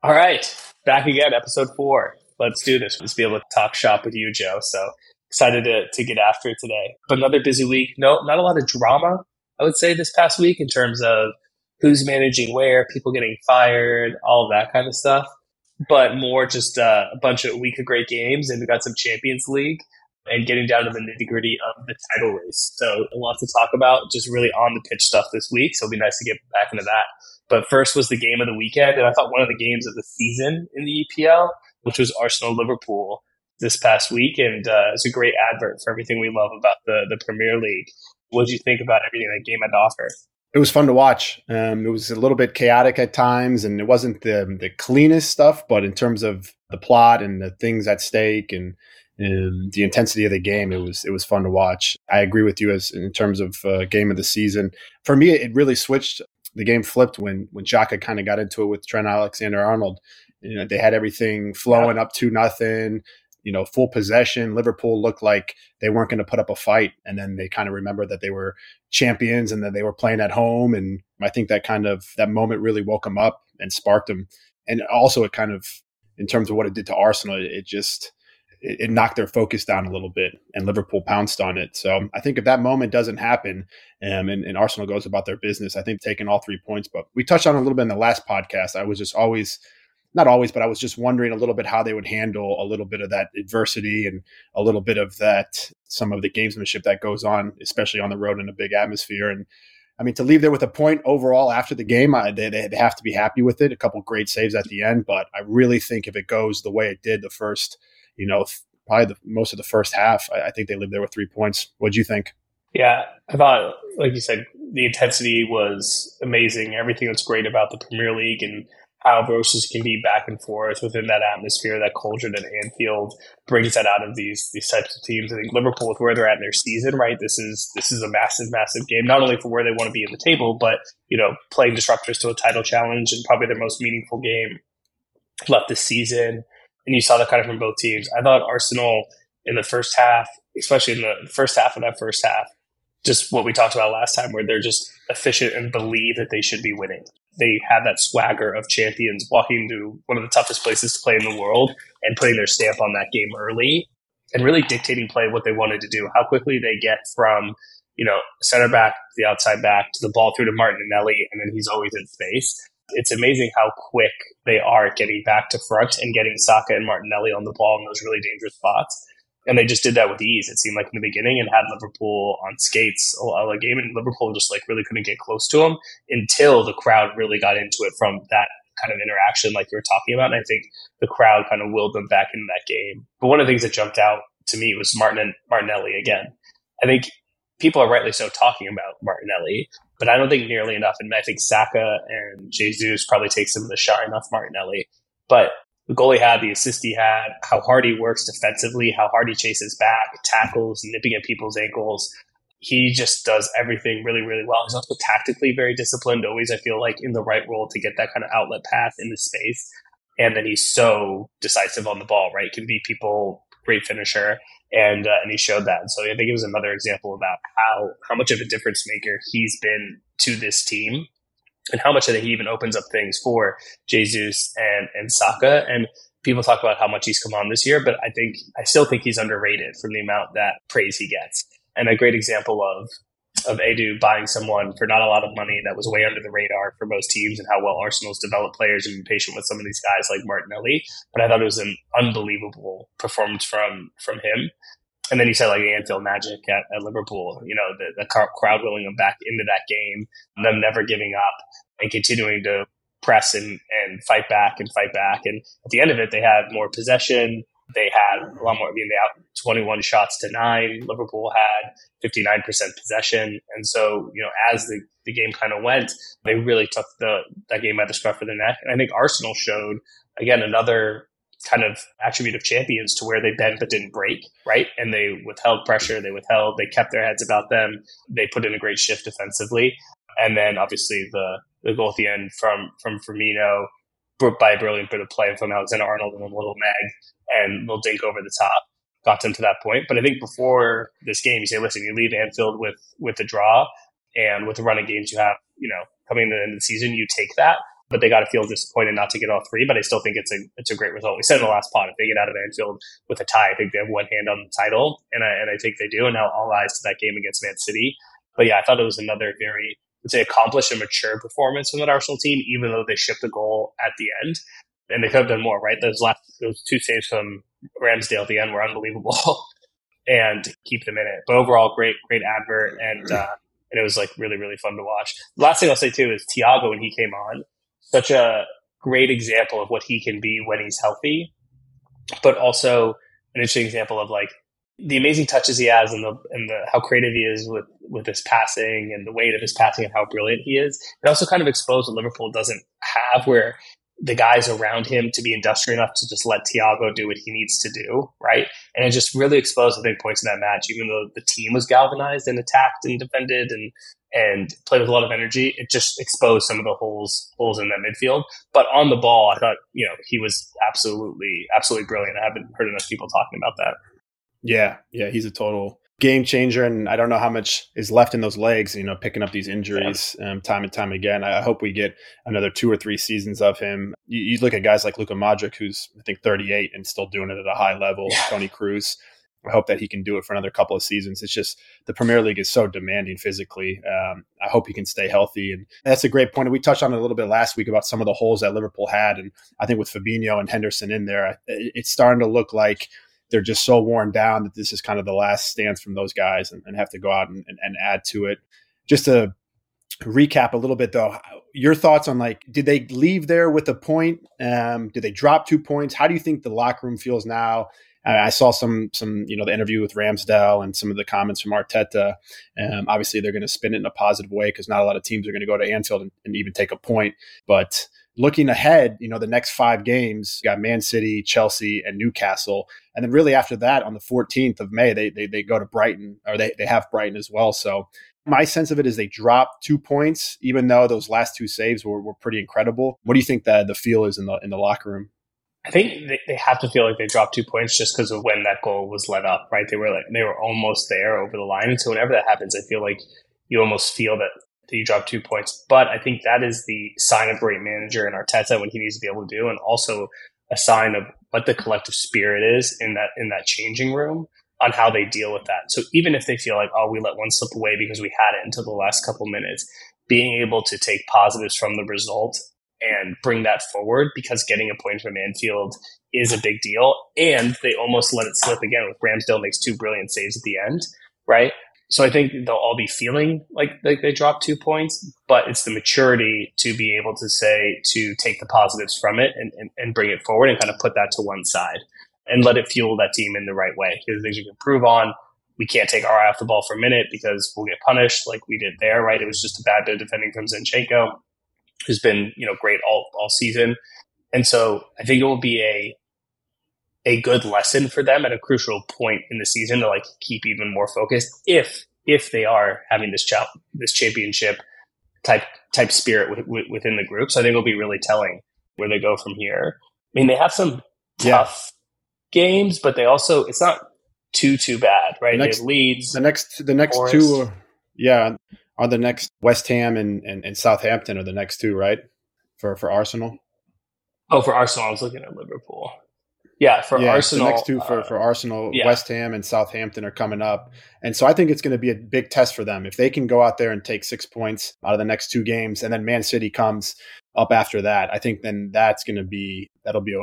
All right, back again, episode four. Let's do this. Let's be able to talk shop with you, Joe. So excited to, to get after it today. But another busy week. No, not a lot of drama, I would say, this past week in terms of who's managing where, people getting fired, all that kind of stuff. But more just uh, a bunch of week of great games, and we got some Champions League and getting down to the nitty gritty of the title race. So a lot to talk about, just really on the pitch stuff this week. So it'll be nice to get back into that. But first was the game of the weekend, and I thought one of the games of the season in the EPL, which was Arsenal Liverpool this past week, and uh, it's a great advert for everything we love about the the Premier League. What did you think about everything that game had to offer? It was fun to watch. Um, it was a little bit chaotic at times, and it wasn't the the cleanest stuff. But in terms of the plot and the things at stake and and the intensity of the game, it was it was fun to watch. I agree with you as in terms of uh, game of the season. For me, it really switched the game flipped when when Xhaka kind of got into it with Trent Alexander Arnold. You know, they had everything flowing yeah. up to nothing. You know, full possession. Liverpool looked like they weren't going to put up a fight, and then they kind of remembered that they were champions and that they were playing at home. And I think that kind of that moment really woke them up and sparked them. And also, it kind of, in terms of what it did to Arsenal, it just it, it, knocked their focus down a little bit, and Liverpool pounced on it. So I think if that moment doesn't happen, um, and, and, Arsenal goes about their business, I think taking all three points. But we touched on a little bit in the last podcast. I was just always, not always, but I was just wondering a little bit how they would handle a little bit of that adversity and a little bit of that some of the gamesmanship that goes on, especially on the road in a big atmosphere. And I mean, to leave there with a point overall after the game, I, they, they have to be happy with it. A couple great saves at the end, but I really think if it goes the way it did the first you know, probably the, most of the first half. I, I think they lived there with three points. What do you think? Yeah, I thought, like you said, the intensity was amazing. Everything that's great about the Premier League and how versus can be back and forth within that atmosphere, that culture that Anfield brings that out of these these types of teams. I think Liverpool, with where they're at in their season, right? This is this is a massive, massive game, not only for where they want to be in the table, but you know, playing disruptors to a title challenge and probably their most meaningful game left this season and you saw that kind of from both teams. I thought Arsenal in the first half, especially in the first half of that first half, just what we talked about last time, where they're just efficient and believe that they should be winning. They have that swagger of champions walking to one of the toughest places to play in the world and putting their stamp on that game early and really dictating play what they wanted to do, how quickly they get from, you know, center back to the outside back to the ball through to Martinelli, and then he's always in space it's amazing how quick they are getting back to front and getting Saka and Martinelli on the ball in those really dangerous spots. And they just did that with ease. It seemed like in the beginning and had Liverpool on skates a lot of the game, and Liverpool just like really couldn't get close to them until the crowd really got into it from that kind of interaction, like you were talking about. And I think the crowd kind of willed them back into that game. But one of the things that jumped out to me was Martin and Martinelli again. I think people are rightly so talking about Martinelli, but I don't think nearly enough. And I think Saka and Jesus probably take some of the shine off Martinelli. But the goal he had, the assist he had, how hard he works defensively, how hard he chases back, tackles, nipping at people's ankles. He just does everything really, really well. He's also tactically very disciplined, always, I feel like, in the right role to get that kind of outlet pass in the space. And then he's so decisive on the ball, right? Can beat people, great finisher and uh, and he showed that. And so I think it was another example about how how much of a difference maker he's been to this team, and how much think he even opens up things for Jesus and and Saka. And people talk about how much he's come on this year, but I think I still think he's underrated from the amount that praise he gets. And a great example of of Edu buying someone for not a lot of money that was way under the radar for most teams and how well Arsenal's developed players and been patient with some of these guys like Martinelli. But I thought it was an unbelievable performance from from him. And then you said like the Anfield magic at, at Liverpool, you know, the, the crowd willing them back into that game, them never giving up and continuing to press and, and fight back and fight back. And at the end of it, they had more possession. They had a lot more. I mean, they out 21 shots to nine. Liverpool had 59% possession. And so, you know, as the, the game kind of went, they really took the that game by the scruff of the neck. And I think Arsenal showed, again, another kind of attribute of champions to where they bend but didn't break, right? And they withheld pressure, they withheld, they kept their heads about them, they put in a great shift defensively. And then obviously the the goal at the end from from Firmino by a brilliant bit of play from Alexander Arnold and little Meg and little dink over the top got them to that point. But I think before this game, you say, listen, you leave Anfield with with the draw and with the running games you have, you know, coming into the end of the season, you take that. but they got to feel disappointed not to get all three. But I still think it's a it's a great result. We said in the last pod, if they get out of Anfield with a tie, I think they have one hand on the title, and I and I think they do. And now all eyes to that game against Man City. But yeah, I thought it was another very let's say accomplished and mature performance from that Arsenal team, even though they shipped a goal at the end. And they could have done more, right? Those last those two saves from Ramsdale at the end were unbelievable. and keep them in it. But overall, great, great advert, and uh, and it was like really, really fun to watch. Last thing I'll say too is Thiago when he came on, such a great example of what he can be when he's healthy, but also an interesting example of like the amazing touches he has and the and the how creative he is with with his passing and the weight of his passing and how brilliant he is. It also kind of exposed what Liverpool doesn't have, where the guys around him to be industrious enough to just let Thiago do what he needs to do, right? And it just really exposed the big points in that match. Even though the team was galvanized and attacked and defended and and played with a lot of energy, it just exposed some of the holes holes in that midfield. But on the ball, I thought you know he was absolutely absolutely brilliant. I haven't heard enough people talking about that. Yeah, yeah, he's a total game changer, and I don't know how much is left in those legs. You know, picking up these injuries um, time and time again. I hope we get another two or three seasons of him. You, you, look at guys like Luka Modric, who's I think 38 and still doing it at a high level. Yeah. Toni Kroos. I hope that he can do it for another couple of seasons. It's just the Premier League is so demanding physically. Um, I hope he can stay healthy, and that's a great point. We touched on it a little bit last week about some of the holes that Liverpool had, and I think with Fabinho and Henderson in there, it's starting to look like they're just so worn down that this is kind of the last stance from those guys and, and have to go out and, and, and add to it. Just to recap a little bit though, your thoughts on like, did they leave there with a point? Um, did they drop two points? How do you think the locker room feels now? I saw some some you know the interview with Ramsdale and some of the comments from Arteta. Um, obviously, they're going to spin it in a positive way because not a lot of teams are going to go to Anfield and, and, even take a point. But looking ahead, you know, the next five games, got Man City, Chelsea, and Newcastle. And then really after that, on the 14th of May, they, they, they go to Brighton, or they, they have Brighton as well. So my sense of it is they dropped two points, even though those last two saves were, were pretty incredible. What do you think that the feel is in the in the locker room? I think they, they have to feel like they dropped two points just because of when that goal was let up, right? They were like they were almost there over the line. So whenever that happens, I feel like you almost feel that that you drop two points. But I think that is the sign of a great manager and Arteta when he needs to be able to do, and also a sign of what the collective spirit is in that in that changing room on how they deal with that. So even if they feel like, oh, we let one slip away because we had it until the last couple minutes, being able to take positives from the result and bring that forward because getting a point from Anfield is a big deal. And they almost let it slip again with Ramsdale makes two brilliant saves at the end, right? So I think they'll all be feeling like, like they dropped two points, but it's the maturity to be able to say, to take the positives from it and, and, and bring it forward and kind of put that to one side and let it fuel that team in the right way. Because things you can improve on. We can't take our eye off the ball for a minute because we'll get punished like we did there, right? It was just a bad bit of defending from Zinchenko, who's been, you know, great all, all season. And so I think it will be a a good lesson for them at a crucial point in the season to like keep even more focused if if they are having this cha- this championship type type spirit w- w- within the group. So I think it'll be really telling where they go from here. I mean, they have some tough yeah. games, but they also it's not too too bad, right? The next, Leeds, the next the next Forest. two, are, yeah, are the next West Ham and, and, and Southampton are the next two, right? For for Arsenal. Oh, for Arsenal, I was looking at Liverpool. Yeah, for yeah, Arsenal. The next two for, uh, for Arsenal, yeah. West Ham and Southampton are coming up. And so I think it's going to be a big test for them. If they can go out there and take six points out of the next two games, and then Man City comes up after that, I think then that's going to be, that'll be a,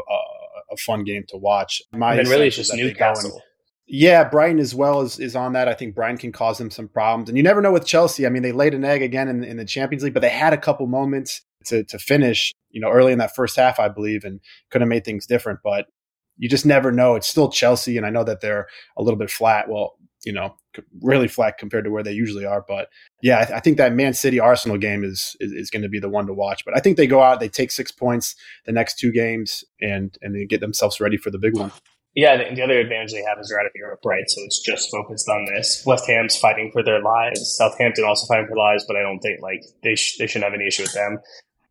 a, fun game to watch. My and really it's just Newcastle. Yeah, Brighton as well is, is on that. I think Brighton can cause them some problems. And you never know with Chelsea. I mean, they laid an egg again in, in the Champions League, but they had a couple moments to, to finish, you know, early in that first half, I believe, and could have made things different. But you just never know. It's still Chelsea, and I know that they're a little bit flat. Well, you know, really flat compared to where they usually are. But yeah, I, th- I think that Man City Arsenal game is, is, is going to be the one to watch. But I think they go out, they take six points the next two games, and and they get themselves ready for the big one. Yeah, the, the other advantage they have is they're out of Europe, right? So it's just focused on this. West Ham's fighting for their lives. Southampton also fighting for lives, but I don't think like they sh- they shouldn't have any issue with them.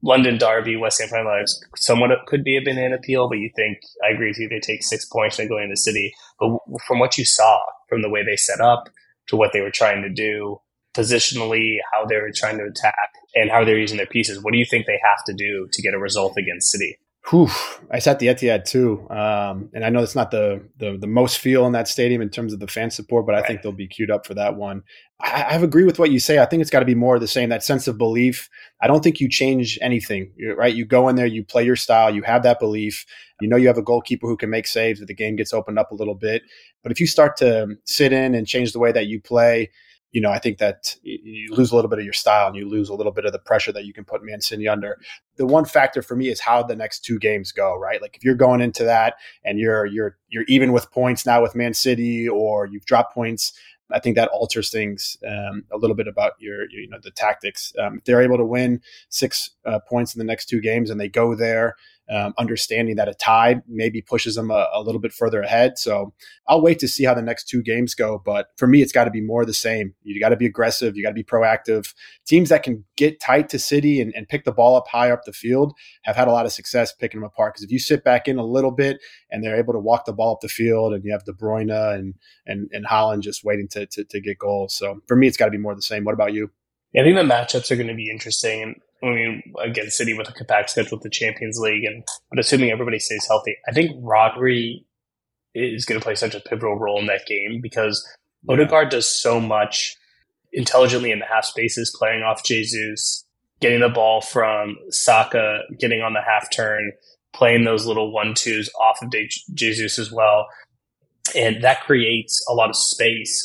London Derby, West Ham Final Lives, somewhat could be a banana peel, but you think, I agree with you, they take six points and go into city. But from what you saw, from the way they set up to what they were trying to do, positionally, how they were trying to attack, and how they're using their pieces. What do you think they have to do to get a result against City? Whew, I sat the Etihad too, um, and I know it's not the, the, the most feel in that stadium in terms of the fan support, but I think they'll be queued up for that one. I, I agree with what you say. I think it's got to be more of the same. That sense of belief. I don't think you change anything, right? You go in there, you play your style, you have that belief. You know you have a goalkeeper who can make saves if the game gets opened up a little bit. But if you start to sit in and change the way that you play, you know, I think that you lose a little bit of your style and you lose a little bit of the pressure that you can put Man City under. The one factor for me is how the next two games go, right? Like if you're going into that and you're you're you're even with points now with Man City or you've dropped points, I think that alters things um, a little bit about your, you know, the tactics. Um, if they're able to win six uh, points in the next two games and they go there um, understanding that a tie maybe pushes them a, a, little bit further ahead. So I'll wait to see how the next two games go. But for me, it's got to be more the same. You got to be aggressive. You got to be proactive. Teams that can get tight to City and, and, pick the ball up high up the field have had a lot of success picking them apart. Because if you sit back in a little bit and they're able to walk the ball up the field, and you have De Bruyne and and and Haaland just waiting to to, to get goals. So for me, it's got to be more the same. What about you? Yeah, I think the matchups are going to be interesting. And I mean, again, City with a compact schedule with the Champions League, and but assuming everybody stays healthy, I think Rodri is going to play such a pivotal role in that game because yeah. Odegaard does so much intelligently in the half spaces, playing off Jesus, getting the ball from Saka, getting on the half turn, playing those little one twos off of De- Jesus as well, and that creates a lot of space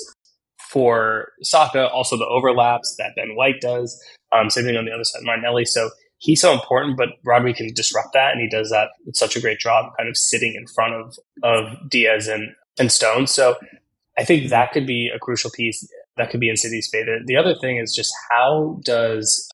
for Saka. Also, the overlaps that Ben White does. Um, same thing on the other side, Martinelli. So he's so important, but Rodri can disrupt that, and he does that with such a great job, kind of sitting in front of of Dias and and Stones. So I think that could be a crucial piece. That could be in City's favor. The other thing is just how does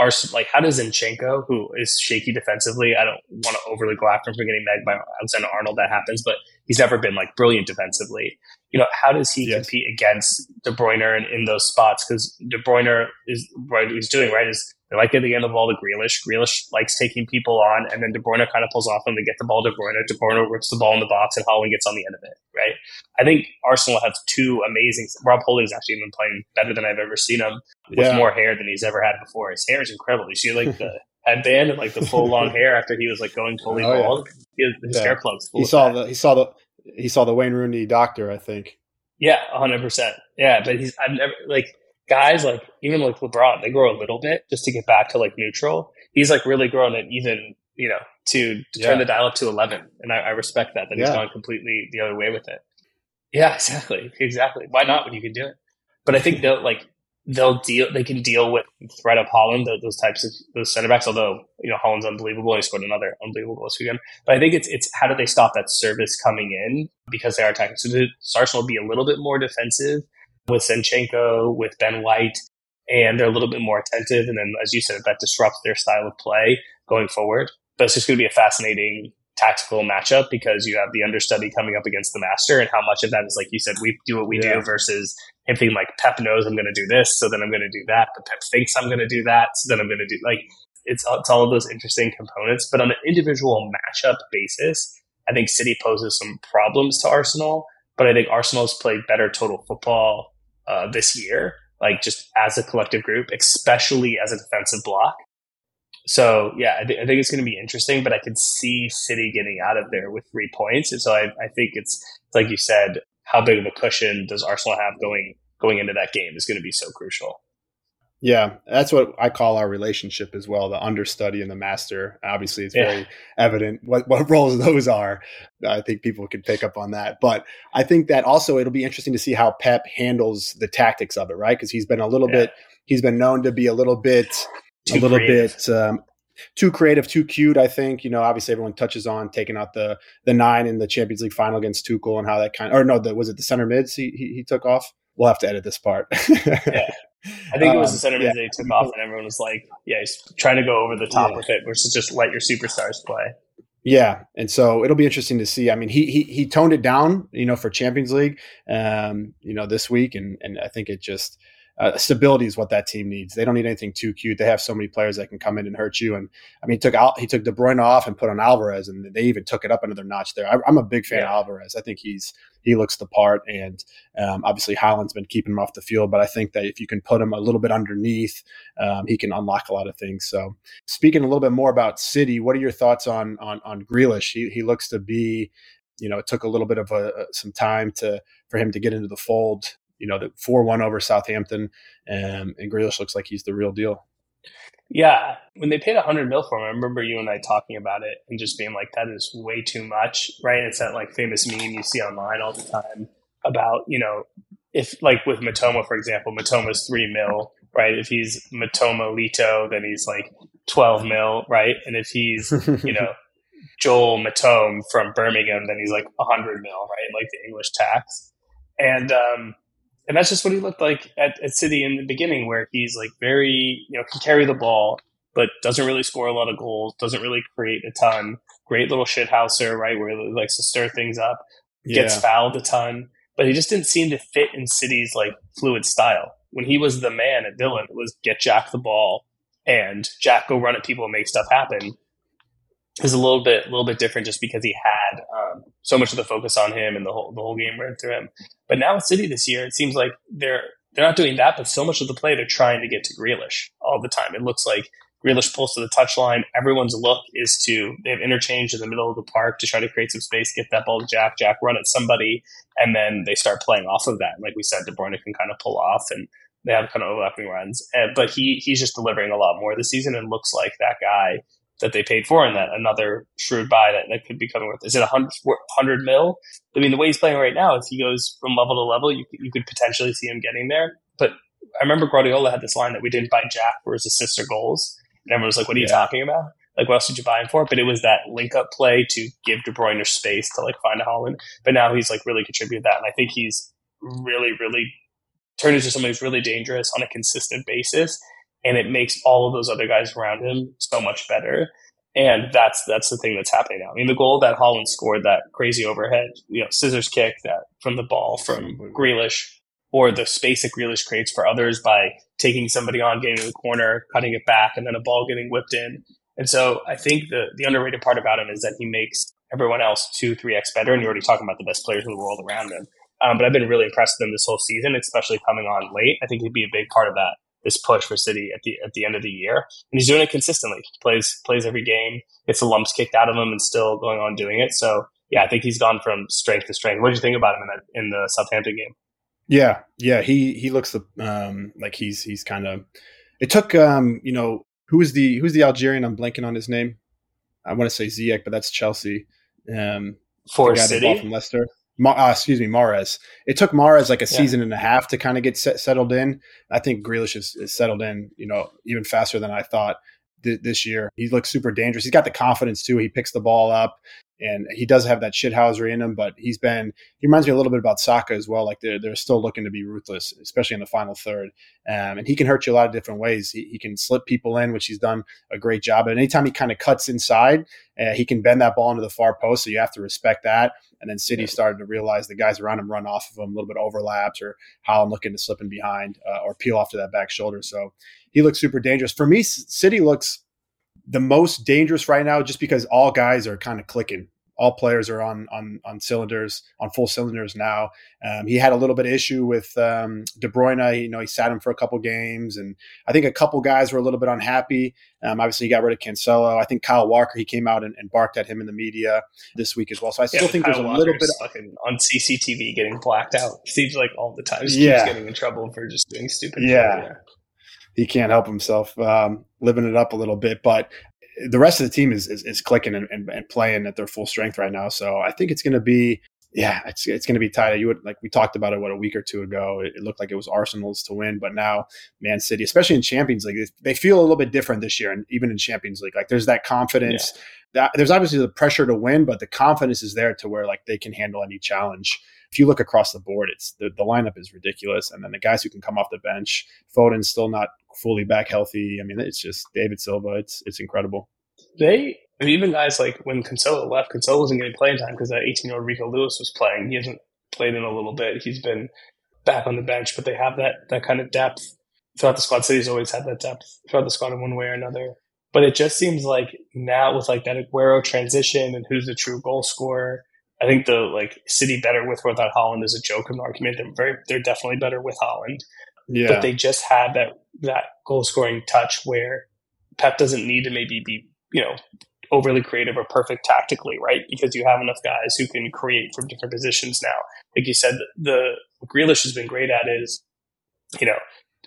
our like how does Zinchenko, who is shaky defensively, I don't want to overly go after him for getting megged by Alexander Arnold. That happens, but he's never been like brilliant defensively. You know, how does he yes. compete against De Bruyne in, in those spots? Because De Bruyne is what he's doing right is they like getting the end of ball to Grealish. Grealish likes taking people on, and then De Bruyne kind of pulls off them They get the ball to De Bruyne. De Bruyne rips the ball in the box, and Haaland gets on the end of it. Right? I think Arsenal have two amazing. Rob Holding's actually been playing better than I've ever seen him with yeah. more hair than he's ever had before. His hair is incredible. You see, like the headband and like the full long hair after he was like going fully oh, bald. Yeah. His yeah. hair plugs. he saw the he saw the he saw the Wayne Rooney doctor. I think. Yeah, hundred percent. Yeah, but he's I've never like guys like even like LeBron, they grow a little bit just to get back to like neutral. He's like really grown it even, you know, to, to yeah. turn the dial up to 11. And I, I respect that, that yeah. he's gone completely the other way with it. Yeah, exactly. Exactly. Why not when you can do it? But I think they'll like, they'll deal, they can deal with the threat of Haaland, those types of those center backs, although, you know, Haaland's unbelievable. He scored another unbelievable goal this weekend. But I think it's, it's how do they stop that service coming in because they are attacking. So Arsenal will be a little bit more defensive with Zinchenko, with Ben White, and they're a little bit more attentive. And then, as you said, that disrupts their style of play going forward. But it's just going to be a fascinating tactical matchup because you have the understudy coming up against the master, and how much of that is like you said, we do what we yeah. do versus him thinking like Pep knows I'm going to do this, so then I'm going to do that. But Pep thinks I'm going to do that, so then I'm going to do like it's it's all of those interesting components. But on an individual matchup basis, I think City poses some problems to Arsenal. But I think Arsenal's played better total football uh, this year, like just as a collective group, especially as a defensive block. So yeah, I, th- I think it's going to be interesting, but I can see City getting out of there with three points. And so I, I think it's like you said, how big of a cushion does Arsenal have going going into that game is going to be so crucial. Yeah, that's what I call our relationship as well the understudy and the master. Obviously, it's yeah. very evident what, what roles those are. I think people can pick up on that. But I think that also it'll be interesting to see how Pep handles the tactics of it, right? Because he's been a little yeah. bit, he's been known to be a little bit, too a little creative. bit. Um, too creative, too cute. I think you know. Obviously, everyone touches on taking out the the nine in the Champions League final against Tuchel and how that kind. Of, or no, the, was it the center mids he, he, he took off? We'll have to edit this part. yeah. I think it was the center um, yeah. that he took off, and everyone was like, "Yeah, he's trying to go over the top yeah. with it, versus just let your superstars play." Yeah, and so it'll be interesting to see. I mean, he he he toned it down, you know, for Champions League, um, you know, this week, and and I think it just uh, stability is what that team needs. They don't need anything too cute. They have so many players that can come in and hurt you. And I mean, he took Al- he took De Bruyne off and put on Alvarez, and they even took it up another notch there. I, am a big fan yeah. of Alvarez. I think he's he looks the part, and um, obviously Haaland's been keeping him off the field. But I think that if you can put him a little bit underneath, um, he can unlock a lot of things. So, speaking a little bit more about City, what are your thoughts on on on Grealish? He he looks to be you know, it took a little bit of a, some time to for him to get into the fold you know, the four one over Southampton, um, and Grealish looks like he's the real deal. Yeah, when they paid a hundred mil for him, I remember you and I talking about it and just being like, "That is way too much." Right? It's that like famous meme you see online all the time about you know, if like with Mitoma, for example, Mitoma's three mil, right? If he's Matoma Lito, then he's like twelve mil, right? And if he's you know Joel Matome from Birmingham, then he's like hundred mil, right? Like the English tax. And um, and that's just what he looked like at, at City in the beginning, where he's like very, you know, can carry the ball, but doesn't really score a lot of goals, doesn't really create a ton. Great little shithouser, right, where he likes to stir things up, gets fouled a ton, but he just didn't seem to fit in City's like fluid style. When he was the man at Villa, it was get Jack the ball and Jack go run at people and make stuff happen is a little bit a little bit different just because he had um, so much of the focus on him and the whole the whole game ran through him. But now with City this year, it seems like they're they're not doing that, but so much of the play they're trying to get to Grealish all the time. It looks like Grealish pulls to the touchline. Everyone's look is to they have interchange in the middle of the park to try to create some space, get that ball to Jack, Jack run at somebody, and then they start playing off of that. Like we said, De Bruyne can kind of pull off and they have kind of overlapping runs. But he he's just delivering a lot more this season and looks like that guy that they paid for and that another shrewd buy that, that could be coming with. Is it a hundred, hundred mil? I mean, the way he's playing right now, if he goes from level to level, you, you could potentially see him getting there. But I remember Guardiola had this line that we didn't buy Jack for his assists or goals. And everyone was like, what are you talking about? Like, what else did you buy him for? But it was that link up play to give De Bruyne space to like find a Haaland. But now he's like really contributed that. And I think he's really, really turned into somebody who's really dangerous on a consistent basis and it makes all of those other guys around him so much better. And that's that's the thing that's happening now. I mean, the goal that Haaland scored, that crazy overhead, you know, scissors kick that from the ball from Grealish, or the space that Grealish creates for others by taking somebody on, getting in the corner, cutting it back, and then a ball getting whipped in. And so I think the the underrated part about him is that he makes everyone else two, three x better. And you're already talking about the best players in the world around him. Um, but I've been really impressed with him this whole season, especially coming on late. I think he'd be a big part of that this push for City at the at the end of the year, and he's doing it consistently. He plays plays every game, gets the lumps kicked out of him, and still going on doing it. So yeah, I think he's gone from strength to strength. What did you think about him in, that, in the Southampton game? Yeah, yeah, he he looks the, um, like he's he's kind of. It took um, you know who is the who's the Algerian? I'm blanking on his name. I want to say Ziyech, but that's Chelsea. Um, for City from Leicester uh, excuse me, Mahrez. It took Mahrez like a yeah. season and a half to kind of get set, settled in. I think Grealish is, is, settled in, you know, even faster than I thought th- this year. He looks super dangerous. He's got the confidence too. He picks the ball up and he does have that shithousery in him, but he's been, he reminds me a little bit about Saka as well. Like they're, they're still looking to be ruthless, especially in the final third. Um, and he can hurt you a lot of different ways. He, he, can slip people in, which he's done a great job. And anytime he kind of cuts inside, uh, he can bend that ball into the far post. So you have to respect that. And then City started to realize the guys around him run off of him, a little bit overlaps, or Haaland looking to slip in behind uh, or peel off to that back shoulder. So he looks super dangerous. For me, City looks the most dangerous right now just because all guys are kind of clicking all players are on on on cylinders on full cylinders now. Um, he had a little bit of issue with um, De Bruyne. You know, he sat him for a couple games, and I think a couple guys were a little bit unhappy. Um, obviously, he got rid of Cancelo. I think Kyle Walker he came out and, and, barked at him in the media this week as well. So I still yeah, think Kyle there's a little bit of, fucking on CCTV getting blacked out. Seems like all the time. He yeah. keeps getting in trouble for just doing stupid. Yeah. yeah. He can't help himself, um, living it up a little bit. But the rest of the team is is, is clicking and, and, and, playing at their full strength right now. So I think it's going to be yeah, it's it's going to be tight. You would like we talked about it what a week or two ago. It, it, looked like it was Arsenal's to win, but now Man City, especially in Champions League, they feel a little bit different this year, and even in Champions League, like there's that confidence. Yeah. That there's obviously the pressure to win, but the confidence is there to where like they can handle any challenge. If you look across the board, it's the, the lineup is ridiculous, and then the guys who can come off the bench, Foden's still not fully back healthy. I mean, it's just David Silva. It's it's incredible they I mean, even guys like when Cancelo left, Cancelo wasn't getting playing time because that 18 year old Rico Lewis was playing. He hasn't played in a little bit. He's been back on the bench, but they have that that kind of depth throughout the squad. City's always had that depth throughout the squad in one way or another. But it just seems like now with like that Aguero transition and who's the true goal scorer, I think the like City better with or without Haaland is a joke of an argument. They're very they're definitely better with Haaland. Yeah. But they just have that that goal scoring touch where Pep doesn't need to maybe be, you know, overly creative or perfect tactically, right? Because you have enough guys who can create from different positions now. Like you said, the Grealish has been great at is, you know,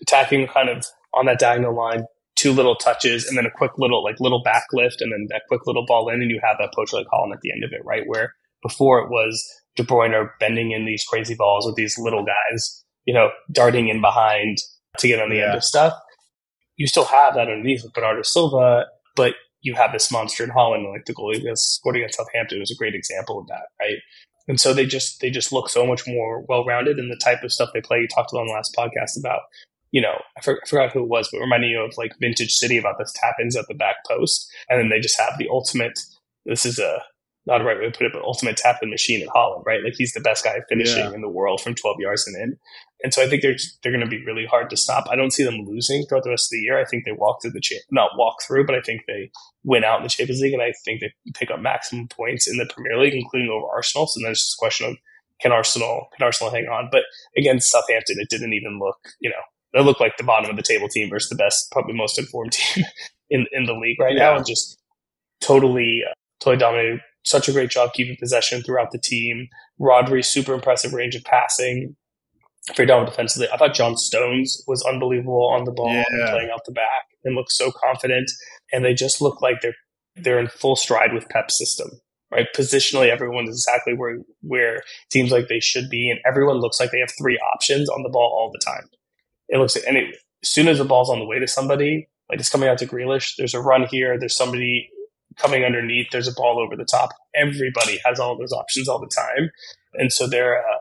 attacking kind of on that diagonal line, two little touches, and then a quick little like little back lift, and then that quick little ball in, and you have that poacher like Haaland at the end of it, right? Where before it was De Bruyne bending in these crazy balls with these little guys, you know, darting in behind to get on the yeah. end of stuff. You still have that underneath with Bernardo Silva, but you have this monster in Haaland, like the goalie that scored against Southampton was a great example of that, right? And so they just they just look so much more well rounded in the type of stuff they play. You talked about on the last podcast about, you know, I, for, I forgot who it was, but reminding you of like vintage city about this tap ins at the back post. And then they just have the ultimate this is a not a right way to put it, but ultimate tap in machine in Haaland, right? Like he's the best guy finishing yeah. in the world from 12 yards and in. And so I think they're they're going to be really hard to stop. I don't see them losing throughout the rest of the year. I think they walk through the cha- not walk through, but I think they win out in the Champions League, and I think they pick up maximum points in the Premier League, including over Arsenal. So then it's just a question of can Arsenal can Arsenal hang on? But against Southampton, it didn't even look you know they look like the bottom of the table team versus the best, probably most informed team in in the league right yeah. now, and just totally uh, totally dominated. Such a great job keeping possession throughout the team. Rodri, super impressive range of passing very down defensively. I thought John Stones was unbelievable on the ball yeah. and playing out the back and looked so confident. And they just look like they're they're in full stride with Pep's system. Right, positionally, everyone is exactly where where it seems like they should be, and everyone looks like they have three options on the ball all the time. It looks like, and it, as soon as the ball's on the way to somebody, like it's coming out to Grealish, there's a run here, there's somebody coming underneath, there's a ball over the top. Everybody has all those options all the time, and so they're uh,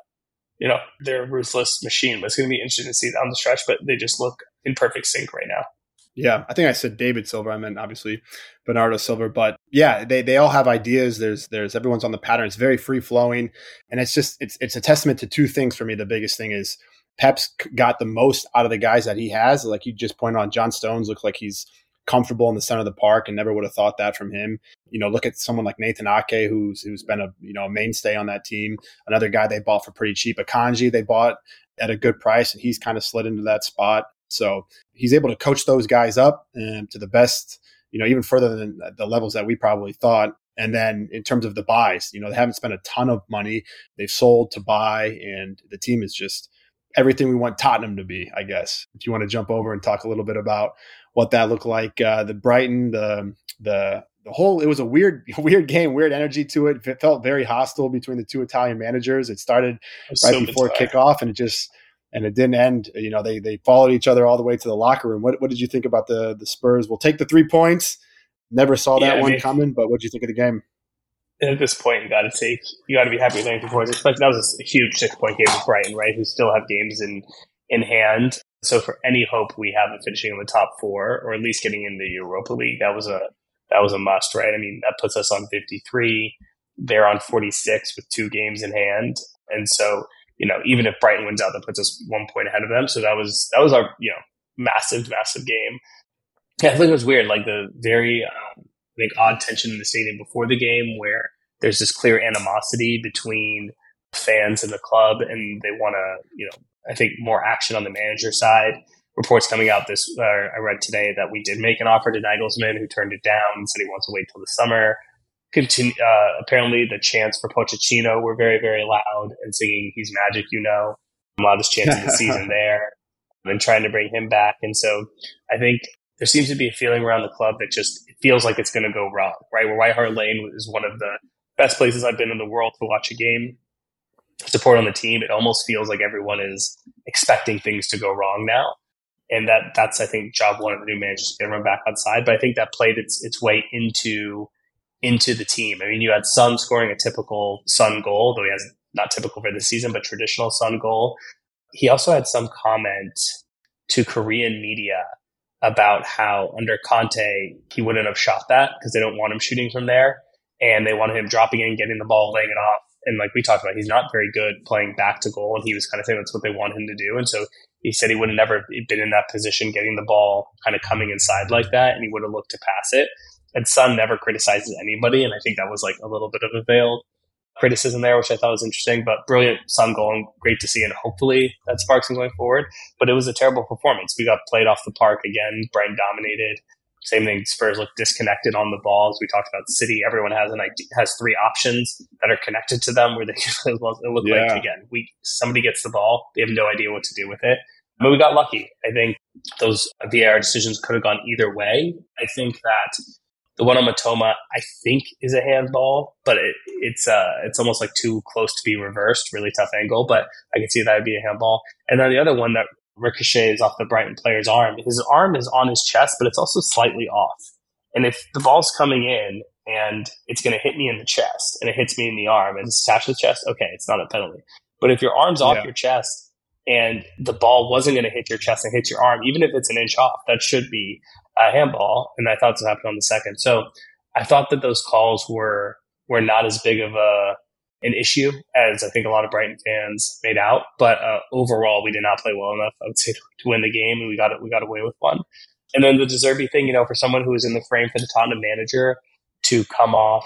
you know they're a ruthless machine. But it's going to be interesting to see down the stretch. But they just look in perfect sync right now. Yeah, I think I said David Silva. I meant obviously Bernardo Silva, but yeah, they, they all have ideas. There's there's everyone's on the pattern. It's very free flowing, and it's just it's it's a testament to two things for me. The biggest thing is Pep's got the most out of the guys that he has. Like you just pointed on, John Stones looks like he's comfortable in the center of the park, and never would have thought that from him. You know, look at someone like Nathan Ake, who's who's been a you know a mainstay on that team. Another guy they bought for pretty cheap. Akanji they bought at a good price, and he's kind of slid into that spot. So he's able to coach those guys up and to the best, you know, even further than the levels that we probably thought. And then in terms of the buys, you know, they haven't spent a ton of money. They've sold to buy, and the team is just everything we want Tottenham to be, I guess. If you want to jump over and talk a little bit about what that looked like, uh, the Brighton, the the the whole it was a weird weird game, weird energy to it. It felt very hostile between the two Italian managers. It started it right so before kickoff, and it just and it didn't end. You know, they they followed each other all the way to the locker room. What what did you think about the the Spurs? We'll take the three points. Never saw that yeah, one mean, coming, but what did you think of the game? At this point, you got to take you got to be happy with anything points. Especially that was a huge six point game with Brighton, right? Who still have games in in hand. So for any hope we have of finishing in the top four, or at least getting in the Europa League, that was a that was a must, right? I mean, that puts us on fifty three. They're on forty six with two games in hand, and so you know, even if Brighton wins out, that puts us one point ahead of them. So that was that was our you know massive massive game. Yeah, I think it was weird, like the very um, I think odd tension in the stadium before the game, where there's this clear animosity between fans and the club, and they want to you know I think more action on the manager side. Reports coming out this uh, I read today that we did make an offer to Nagelsmann, who turned it down and said he wants to wait till the summer continue, uh, apparently the chants for Pochettino were very, very loud and singing "He's Magic," you know, loudest chants of the season there, and trying to bring him back. And so I think there seems to be a feeling around the club that just it feels like it's going to go wrong, right? Where White Hart Lane is one of the best places I've been in the world to watch a game. Support on the team, it almost feels like everyone is expecting things to go wrong now. And that that's I think job one of the new managers to get everyone back on side. But I think that played its its way into into the team. I mean, you had Son scoring a typical Son goal, though he has not typical for the season, but traditional Son goal. He also had some comment to Korean media about how under Conte he wouldn't have shot that because they don't want him shooting from there, and they wanted him dropping in, getting the ball, laying it off, And like we talked about, he's not very good playing back to goal. And he was kind of saying that's what they want him to do. And so he said he would have never been in that position, getting the ball kind of coming inside like that. And he would have looked to pass it. And Son never criticizes anybody. And I think that was like a little bit of a veiled criticism there, which I thought was interesting, but brilliant Son goal and great to see. And hopefully that sparks him going forward. But it was a terrible performance. We got played off the park again. Brighton dominated. Same thing. Spurs look disconnected on the balls. We talked about City. Everyone has an idea, has three options that are connected to them where they it look yeah. like again. We somebody gets the ball, they have no idea what to do with it. But we got lucky. I think those VAR decisions could have gone either way. I think that the one on Mitoma, I think, is a handball, but it, it's uh, it's almost like too close to be reversed. Really tough angle, but I can see that would be a handball. And then the other one that ricochets off the Brighton player's arm. His arm is on his chest, but it's also slightly off. And if the ball's coming in and it's going to hit me in the chest and it hits me in the arm and it's attached to the chest, okay, it's not a penalty. But if your arm's off yeah. your chest and the ball wasn't going to hit your chest and hit your arm, even if it's an inch off, that should be a handball. And I thought this happened on the second. So I thought that those calls were were not as big of a an issue as I think a lot of Brighton fans made out. But uh, overall, we did not play well enough, I would say, to, to win the game, and we got it. We got away with one. And then the De Zerbi thing, you know, for someone who was in the frame for the Tottenham manager to come off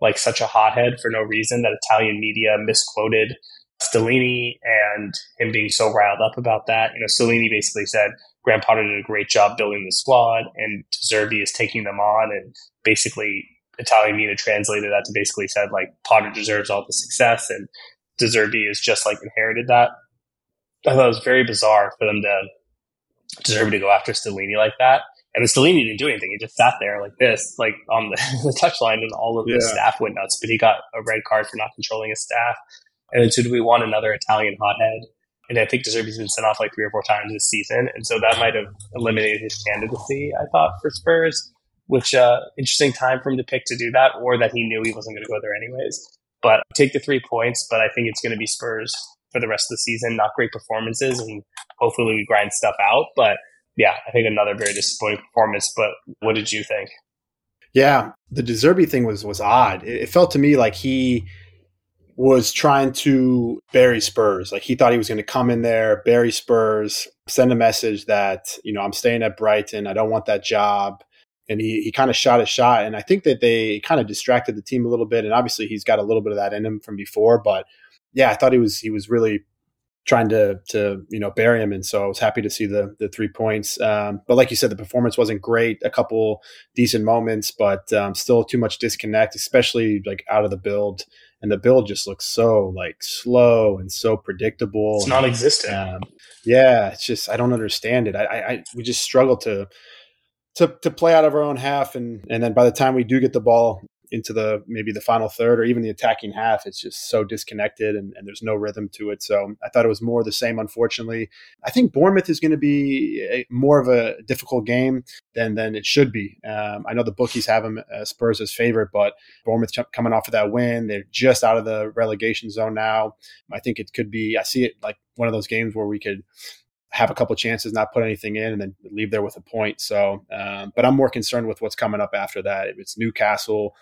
like such a hothead for no reason, that Italian media misquoted Stellini and him being so riled up about that. You know, Stellini basically said Graham Potter did a great job building the squad, and De Zerbi is taking them on, and basically Italian media translated that to basically said like Potter deserves all the success, and De Zerbi is just like inherited that. I thought it was very bizarre for them to De Zerbi to go after Stellini like that. And the Stellini didn't do anything. He just sat there like this, like on the, the touchline, and all of the yeah. staff went nuts. But he got a red card for not controlling his staff. And then so do we want another Italian hothead? And I think De Zerbi's been sent off like three or four times this season. And so that might have eliminated his candidacy, I thought, for Spurs, which uh interesting time for him to pick to do that, or that he knew he wasn't going to go there anyways. But take the three points, but I think it's going to be Spurs for the rest of the season. Not great performances, and hopefully we grind stuff out. But yeah, I think another very disappointing performance. But what did you think? Yeah, the De Zerbi thing was was odd. It, it felt to me like he was trying to bury Spurs. Like he thought he was going to come in there, bury Spurs, send a message that, you know, I'm staying at Brighton. I don't want that job. And he, he kind of shot a shot. And I think that they kind of distracted the team a little bit. And obviously he's got a little bit of that in him from before. But yeah, I thought he was he was really trying to to you know bury him, and so I was happy to see the the three points. Um, but like you said, the performance wasn't great. A couple decent moments, but um, still too much disconnect, especially like out of the build. And the build just looks so like slow and so predictable. It's non-existent. Um, yeah, it's just I don't understand it. I, I we just struggle to to to play out of our own half, and and then by the time we do get the ball into the maybe the final third or even the attacking half, it's just so disconnected and, and there's no rhythm to it. So I thought it was more the same, unfortunately. I think Bournemouth is going to be a, more of a difficult game than than it should be. Um, I know the bookies have them uh, Spurs as favorite, but Bournemouth coming off of that win, they're just out of the relegation zone now. I think it could be. I see it like one of those games where we could have a couple chances, not put anything in, and then leave there with a point. So, um, but I'm more concerned with what's coming up after that. It's Newcastle,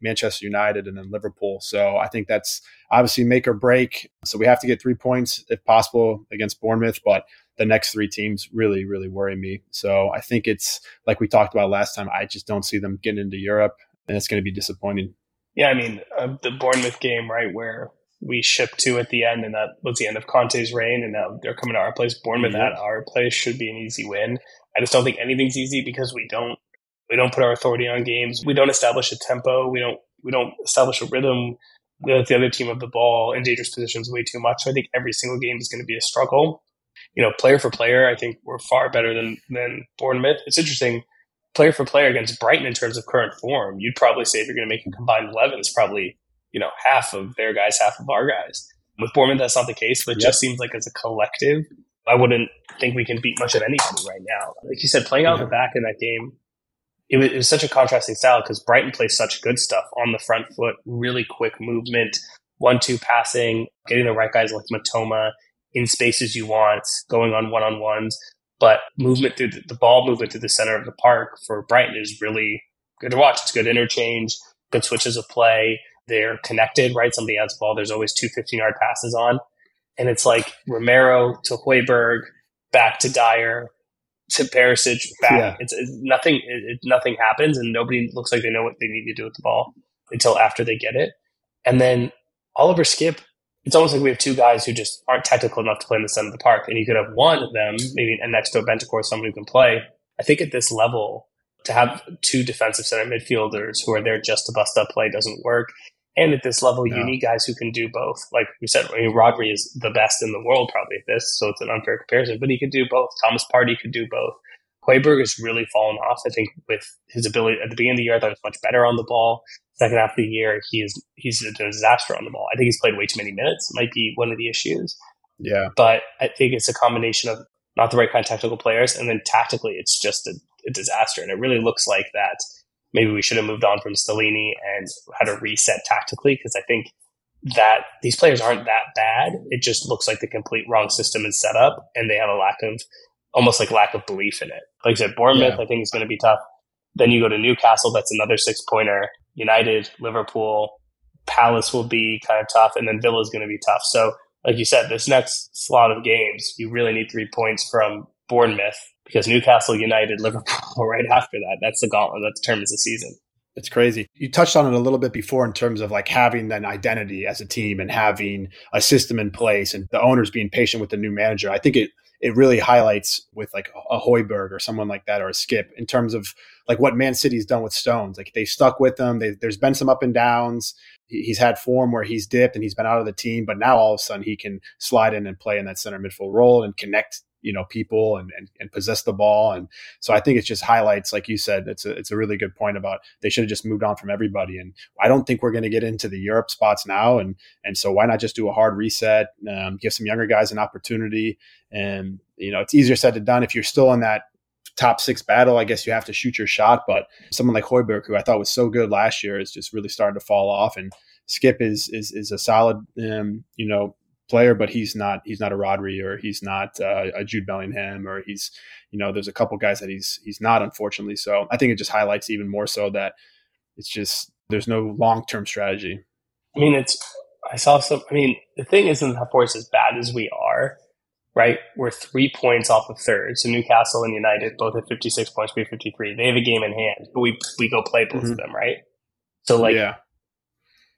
Manchester United, and then Liverpool. So I think that's obviously make or break. So we have to get three points if possible against Bournemouth, but the next three teams really, really worry me. So I think it's like we talked about last time. I just don't see them getting into Europe, and it's going to be disappointing. Yeah, I mean uh, the Bournemouth game, right, where we shipped to at the end, and that was the end of Conte's reign, and now they're coming to our place. Bournemouth mm-hmm. at our place should be an easy win. I just don't think anything's easy because we don't we don't put our authority on games. We don't establish a tempo. We don't we don't establish a rhythm. We let the other team of the ball in dangerous positions way too much. So I think every single game is going to be a struggle. You know, player for player, I think we're far better than than Bournemouth. It's interesting, player for player against Brighton in terms of current form. You'd probably say if you're going to make a combined eleven, it's probably you know half of their guys, half of our guys. With Bournemouth, that's not the case, but it yep. just seems like as a collective, I wouldn't think we can beat much of anybody right now. Like you said, playing out yeah. the back in that game it was, it was such a contrasting style because Brighton plays such good stuff on the front foot, really quick movement, one two passing, getting the right guys like Mitoma in spaces you want, going on one on ones. But movement through the, the ball movement through the center of the park for Brighton is really good to watch. It's good interchange, good switches of play. they're connected, right? Somebody has the ball. There's always two 15 yard passes on. And it's like Romero to Højbjerg, back to Dier, to Perisic, back. Yeah. It's, it's, nothing, it, nothing happens and nobody looks like they know what they need to do with the ball until after they get it. And then Oliver Skipp. it's almost like we have two guys who just aren't technical enough to play in the center of the park. And you could have one of them, maybe and next to a Bentancur, someone who can play. I think at this level, to have two defensive center midfielders who are there just to bust up play doesn't work. And at this level, you need guys who can do both. Like we said, I mean, Rodri is the best in the world probably at this, so it's an unfair comparison, but he could do both. Thomas Partey could do both. Højbjerg has really fallen off. I think with his ability at the beginning of the year, I thought he was much better on the ball. Second half of the year, he is he's a disaster on the ball. I think he's played way too many minutes. Might be one of the issues. Yeah, but I think it's a combination of not the right kind of technical players, and then tactically, it's just a, a disaster. And it really looks like that. Maybe we should have moved on from Stellini and had a reset tactically because I think that these players aren't that bad. It just looks like the complete wrong system is set up, and they have a lack of almost like lack of belief in it. Like I said, Bournemouth, yeah. I think is going to be tough. Then you go to Newcastle, that's another six pointer. United, Liverpool, Palace will be kind of tough, and then Villa is going to be tough. So, like you said, this next slot of games, you really need three points from Bournemouth because Newcastle, United, Liverpool right after that. That's the gauntlet that determines the season. It's crazy. You touched on it a little bit before in terms of like having an identity as a team and having a system in place and the owners being patient with the new manager. I think it it really highlights with like a Højbjerg or someone like that or a Skipp in terms of like what Man City's done with Stones. Like they stuck with them. They, there's been some up and downs. He's had form where he's dipped and he's been out of the team, but now all of a sudden he can slide in and play in that center midfield role and connect you know people and, and, and possess the ball. And so i think it just highlights like you said it's a, it's a really good point about they should have just moved on from everybody. And i don't think we're going to get into the europe spots now. And and so why not just do a hard reset um, give some younger guys an opportunity. And you know it's easier said than done. If you're still in that top six battle i guess you have to shoot your shot. But someone like Højbjerg who i thought was so good last year is just really starting to fall off. And Skipp is is is a solid um, you know player, but he's not he's not a Rodri or he's not uh, a Jude Bellingham or he's you know there's a couple guys that he's he's not unfortunately. So I think it just highlights even more so that it's just there's no long term strategy. I mean, it's I saw some. I mean, the thing isn't of course as bad as we are. Right, we're three points off of third. So Newcastle and United both have 56 points, we have 53. They have a game in hand, but we we go play both mm-hmm. of them, right? So like, yeah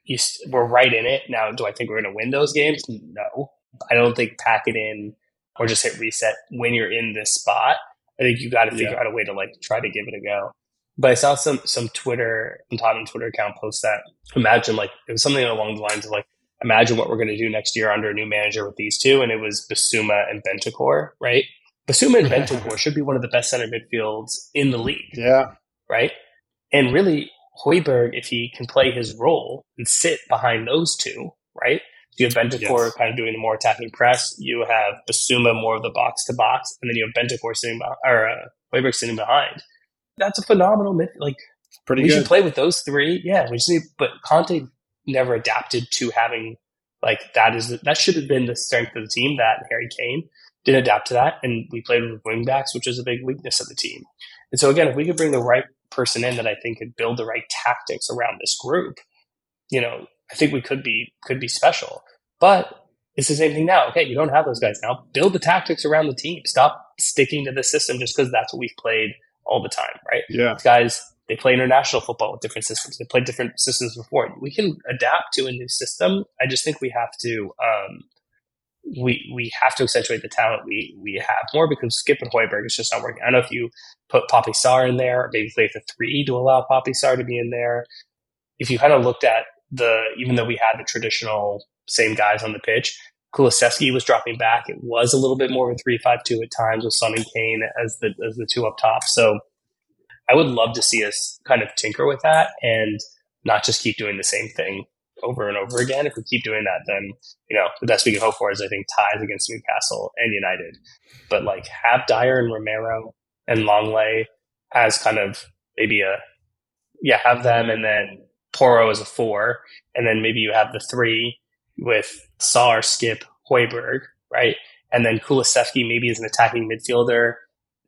you, we're right in it. Now, do I think we're going to win those games? No. I don't think pack it in or just hit reset when you're in this spot. I think you got to figure yeah. out a way to like try to give it a go. But I saw some some Twitter, some Tottenham Twitter account post that imagine like it was something along the lines of like imagine what we're going to do next year under a new manager with these two, and it was Bissouma and Bentancur, right? Bissouma and Bentancur should be one of the best center midfields in the league. Yeah. Right. And really, Højbjerg, if he can play his role and sit behind those two, right? You have Bentancur yes. kind of doing the more attacking press. You have Bissouma more of the box to box, and then you have Bentancur sitting behind, or uh, Højbjerg sitting behind. That's a phenomenal mid. Like, pretty. We good. should play with those three. Yeah, we just need. But Conte never adapted to having like that. Is that should have been the strength of the team that Harry Kane didn't adapt to that, and we played with wingbacks, which is a big weakness of the team. And so again, if we could bring the right person in that I think could build the right tactics around this group, you know, I think we could be could be special. But it's the same thing now. Okay, you don't have those guys now. Build the tactics around the team. Stop sticking to the system just because that's what we've played all the time, right? Yeah. These guys, they play international football with different systems. They played different systems before. We can adapt to a new system. I just think we have to um, we we have to accentuate the talent we we have more because Skipp and Højbjerg is just not working. I don't know if you put Pape Sarr in there, or maybe play the three to allow Pape Sarr to be in there. If you kind of looked at the, even though we had the traditional same guys on the pitch, Kulusevski was dropping back. It was a little bit more of a three-five-two at times with Son and Kane as the as the two up top. So I would love to see us kind of tinker with that and not just keep doing the same thing over and over again. If we keep doing that, then you know the best we can hope for is I think ties against Newcastle and United. But like have Dier and Romero and Lenglet as kind of maybe a yeah have them and then Porro as a four, and then maybe you have the three with Sarr, Skipp, Højbjerg, right? And then Kulusevski maybe as an attacking midfielder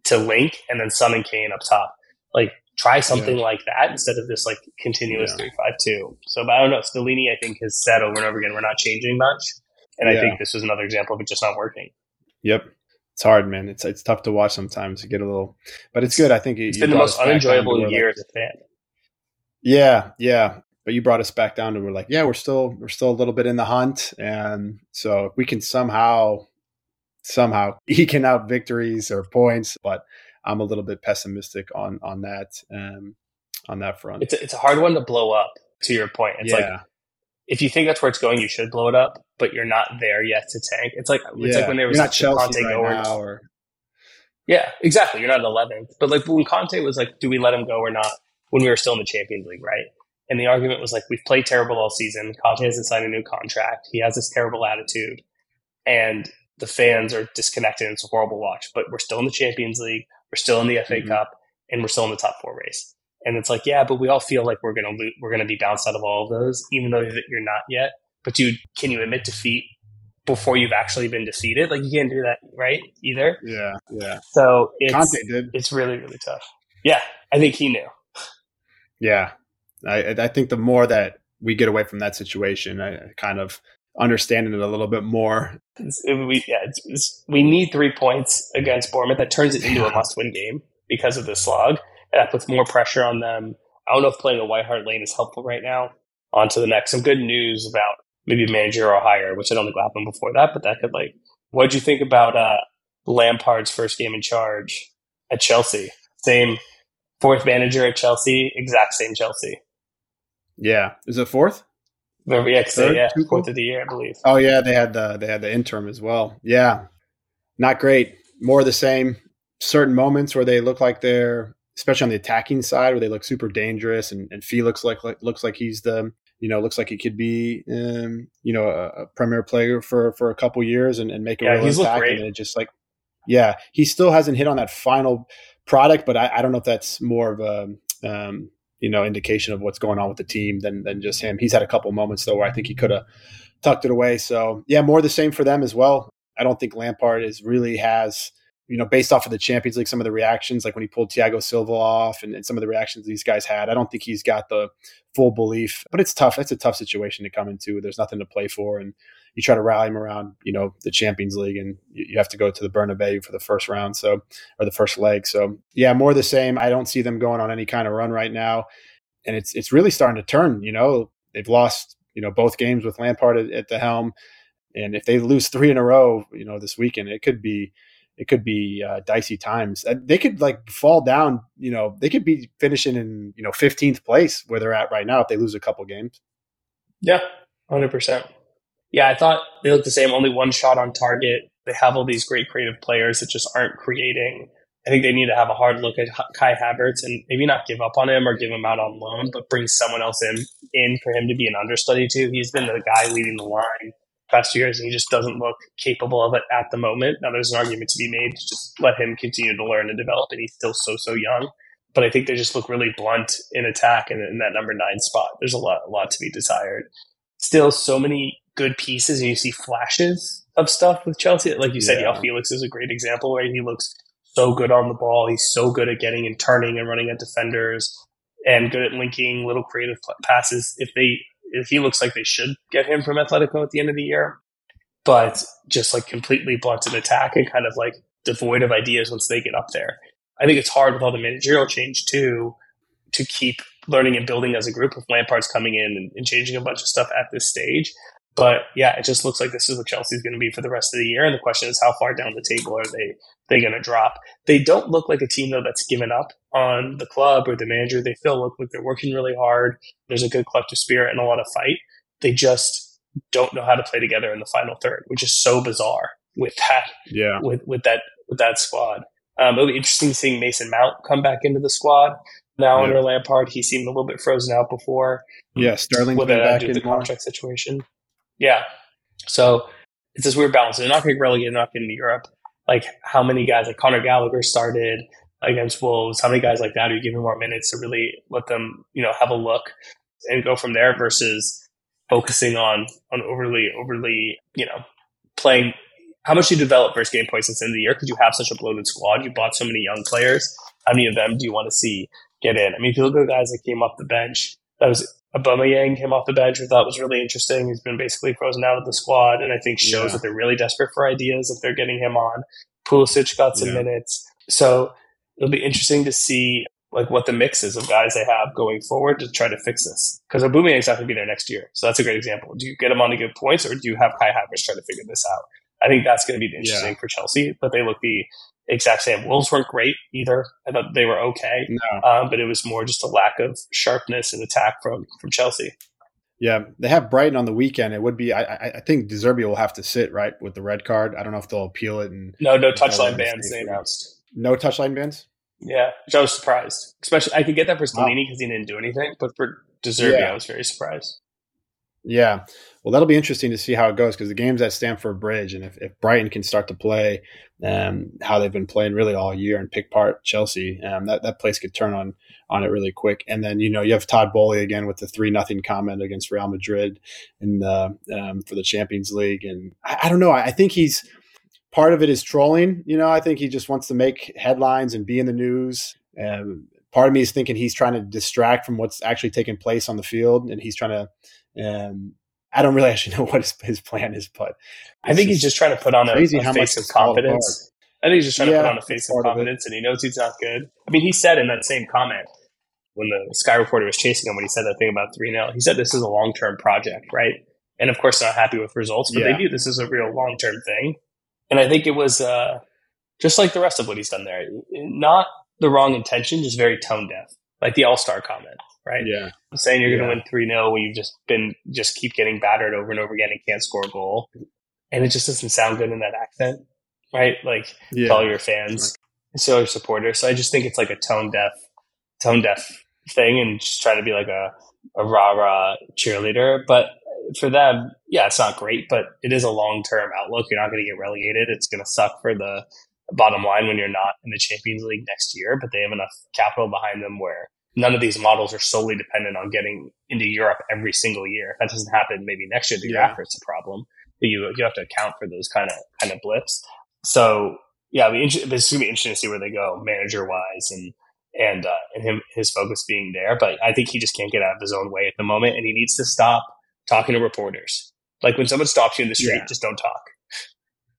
to link, and then Son and Kane up top. Like Try something yeah. like that instead of this like continuous three five two. So, but I don't know. Stellini, I think, has said over and over again, we're not changing much, and I think this was another example of it just not working. Yep, it's hard, man. It's it's tough to watch sometimes. To get a little, but it's good. I think it's been the most unenjoyable year as a fan. Yeah, yeah. But you brought us back down to we're like, yeah, we're still we're still a little bit in the hunt, and so if we can somehow somehow eking out victories or points, but I'm a little bit pessimistic on on that um, on that front. It's a, it's a hard one to blow up. To your point, it's yeah. like if you think that's where it's going, you should blow it up, but you're not there yet to tank. It's like it's yeah. like when there was not Chelsea Conte right now, or... yeah, exactly. You're not 11th, but like when Conte was like, "Do we let him go or not?" When we were still in the Champions League, right? And the argument was like, "We've played terrible all season. Conte hasn't signed a new contract. He has this terrible attitude, and the fans are disconnected. It's a horrible watch. But we're still in the Champions League. We're still in the FA mm-hmm. Cup, and we're still in the top four race." And it's like, yeah, but we all feel like we're gonna lo- we're gonna be bounced out of all of those, even though you're not yet. But dude, can you admit defeat before you've actually been defeated? Like you can't do that, right? Either. Yeah, yeah. So it's Conte did. it's really really tough. Yeah, I think he knew. Yeah, I I think the more that we get away from that situation, I kind of understanding it a little bit more. It's, we yeah, it's, it's, we need three points against Bournemouth. That turns it into a must-win game because of the slog that puts more pressure on them. I don't know if playing a White Hart Lane is helpful right now. On to the next. Some good news about maybe manager or hire, which I don't think will happen before that, but that could like. What did you think about uh, Lampard's first game in charge at Chelsea? Same fourth manager at Chelsea, exact same Chelsea. Yeah, is it fourth? Yeah, Third, yeah, fourth of the year, I believe. Oh yeah, they had the they had the interim as well. Yeah, not great. More of the same. Certain moments where they look like they're especially on the attacking side where they look super dangerous and, and Felix like, like looks like he's the you know looks like he could be um, you know a, a, premier player for for a couple years and, and make a yeah, real impact and it just like yeah he still hasn't hit on that final product but I, I don't know if that's more of a um, you know indication of what's going on with the team than than just him he's had a couple moments though where I think he could have tucked it away so yeah more the same for them as well I don't think Lampard is really has you know, based off of the Champions League, some of the reactions, like when he pulled Thiago Silva off and, and, some of the reactions these guys had, I don't think he's got the full belief. But it's tough. It's a tough situation to come into. There's nothing to play for, and you try to rally him around, you know, the Champions League, and you, you have to go to the Bernabeu for the first round, so or the first leg. So yeah, more the same. I don't see them going on any kind of run right now, and it's it's really starting to turn. You know, they've lost you know both games with Lampard at, at the helm, and if they lose three in a row, you know, this weekend, it could be it could be uh, dicey times. Uh, they could like fall down. You know, they could be finishing in you know 15th place where they're at right now if they lose a couple games. Yeah, hundred percent. Yeah, I thought they look the same. Only one shot on target. They have all these great creative players that just aren't creating. I think they need to have a hard look at Kai Havertz and maybe not give up on him or give him out on loan, but bring someone else in in for him to be an understudy to. He's been the guy leading the line past years, and he just doesn't look capable of it at the moment. Now, there's an argument to be made to just let him continue to learn and develop, and he's still so so young. But I think they just look really blunt in attack and in that number nine spot. There's a lot, a lot to be desired. Still, so many good pieces, and you see flashes of stuff with Chelsea. Like you said, yeah. Felix is a great example, right? He looks so good on the ball. He's so good at getting and turning and running at defenders, and good at linking little creative passes. If they if he looks like they should get him from Atletico at the end of the year, but just like completely blunt in attack and kind of like devoid of ideas once they get up there. I think it's hard with all the managerial change too to keep learning and building as a group with Lampard's coming in and, and changing a bunch of stuff at this stage. But yeah, it just looks like this is what Chelsea's going to be for the rest of the year. And the question is, how far down the table are they they going to drop? They don't look like a team though that's given up on the club or the manager. They still look like they're working really hard. There's a good collective spirit and a lot of fight. They just don't know how to play together in the final third, which is so bizarre with that. Yeah. With with that with that squad. Um, it'll be interesting seeing Mason Mount come back into the squad now yeah. under Lampard. He seemed a little bit frozen out before. Yeah, Sterling back in the contract situation. Yeah. So it's this weird balance. They're not going to get relegated, not getting to Europe. Like how many guys like Conor Gallagher started against Wolves? How many guys like that are you giving more minutes to really let them, you know, have a look and go from there versus focusing on on overly overly, you know, playing how much you develop first game points since the end of the year because you have such a bloated squad. You bought so many young players. How many of them do you want to see get in. I mean, if you look at guys that came off the bench, that was Aubameyang came off the bench, I thought was really interesting. He's been basically frozen out of the squad, and I think shows yeah. that they're really desperate for ideas if they're getting him on. Pulisic got some yeah. minutes, so it'll be interesting to see like what the mix is of guys they have going forward to try to fix this. Because Aubameyang's not going to be there next year, so that's a great example. Do you get him on to give points, or do you have Kai Havertz try to figure this out? I think that's going to be interesting yeah. for Chelsea, but they look the exact same. Wolves weren't great either. I thought they were okay, no. um, but it was more just a lack of sharpness and attack from from Chelsea. Yeah, they have Brighton on the weekend. It would be. I, I think De Zerbi will have to sit right with the red card. I don't know if they'll appeal it. And no, no touchline bans. They announced no touchline bans. Yeah, which I was surprised. Especially, I could get that for Stellini because wow. he didn't do anything, but for De Zerbi, yeah. I was very surprised. Yeah, well, that'll be interesting to see how it goes because the game's at Stamford Bridge, and if, if Brighton can start to play um, how they've been playing really all year and pick part Chelsea, um, that that place could turn on on it really quick. And then you know you have Todd Boehly again with the three nothing comment against Real Madrid in the um, for the Champions League, and I, I don't know. I, I think he's part of it is trolling. You know, I think he just wants to make headlines and be in the news. Um, part of me is thinking he's trying to distract from what's actually taking place on the field, and he's trying to. Um, I don't really actually know what his, his plan is, but I think he's just trying to put on a, a face of confidence. I think he's just trying yeah, to put on a face of confidence, of and he knows he's not good. I mean, he said in that same comment when the Sky reporter was chasing him when he said that thing about three 0 he said this is a long term project, right? And of course, not happy with results, but yeah. they knew this is a real long term thing. And I think it was uh, just like the rest of what he's done there, not the wrong intention, just very tone deaf, like the All Star comment right? Yeah. Saying you're yeah. going to win 3 0 when you've just been, just keep getting battered over and over again and can't score a goal. And it just doesn't sound good in that accent, right? Like yeah. all your fans, right. so your supporters. So I just think it's like a tone deaf, tone deaf thing and just trying to be like a, a rah rah cheerleader. But for them, yeah, it's not great, but it is a long term outlook. You're not going to get relegated. It's going to suck for the bottom line when you're not in the Champions League next year, but they have enough capital behind them where none of these models are solely dependent on getting into Europe every single year. If that doesn't happen, maybe next year, the year after, it's a problem. But you you have to account for those kind of kind of blips. So yeah, it's going to be interesting to see where they go manager wise and and uh, and him his focus being there. But I think he just can't get out of his own way at the moment, and he needs to stop talking to reporters. Like when someone stops you in the street, yeah. just don't talk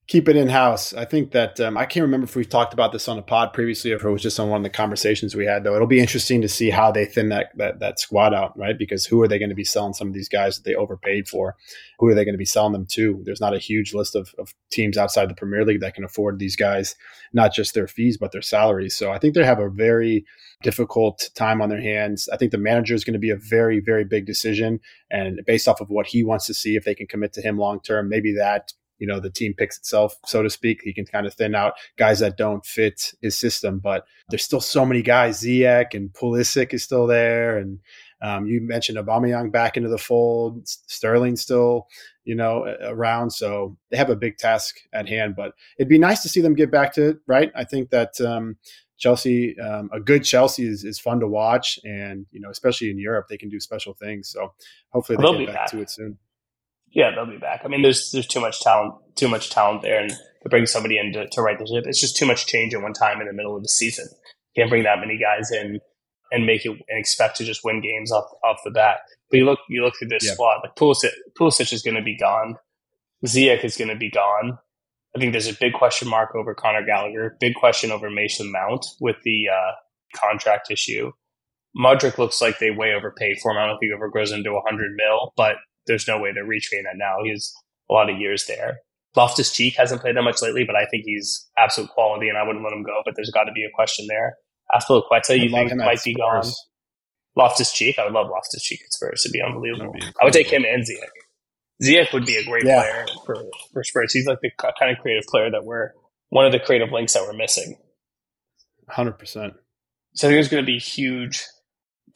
keep it in house. I think that um, I can't remember if we've talked about this on a pod previously, or if it was just on one of the conversations we had. Though it'll be interesting to see how they thin that that, that squad out, right? Because who are they going to be selling some of these guys that they overpaid for? Who are they going to be selling them to? There's not a huge list of, of teams outside the Premier League that can afford these guys, not just their fees but their salaries. So I think they have a very difficult time on their hands. I think the manager is going to be a very, very big decision. And based off of what he wants to see, if they can commit to him long term, maybe that you know the team picks itself, so to speak. He can kind of thin out guys that don't fit his system, but there's still so many guys. Ziyech and Pulisic is still there, and um, you mentioned Aubameyang back into the fold. Sterling still, you know, around. So they have a big task at hand. But it'd be nice to see them get back to it, right? I think that um, Chelsea, um, a good Chelsea is, is fun to watch, and you know, especially in Europe, they can do special things. So hopefully they They'll get back, back to it soon. Yeah, they'll be back. I mean, there's there's too much talent, too much talent there, and to bring somebody in to, to right the ship, it's just too much change at one time in the middle of the season. Can't bring that many guys in and make it and expect to just win games off off the bat. But you look you look through this yeah. squad, like Pulisic, Pulisic is going to be gone. Ziyech is going to be gone. I think there's a big question mark over Conor Gallagher. Big question over Mason Mount with the uh, contract issue. Mudryk looks like they way overpaid for him. I don't think he ever grows into 100 mil, but there's no way to retrain that now. He's a lot of years there. Loftus Cheek hasn't played that much lately, but I think he's absolute quality, and I wouldn't let him go. But there's got to be a question there. Azpilicueta, you think might be gone. Loftus Cheek, I would love Loftus Cheek at Spurs. It'd be unbelievable. Be I would take him and Ziyech. Ziyech would be a great yeah. player for, for Spurs. He's like the kind of creative player that we're one of the creative links that we're missing. Hundred percent. So there's going to be huge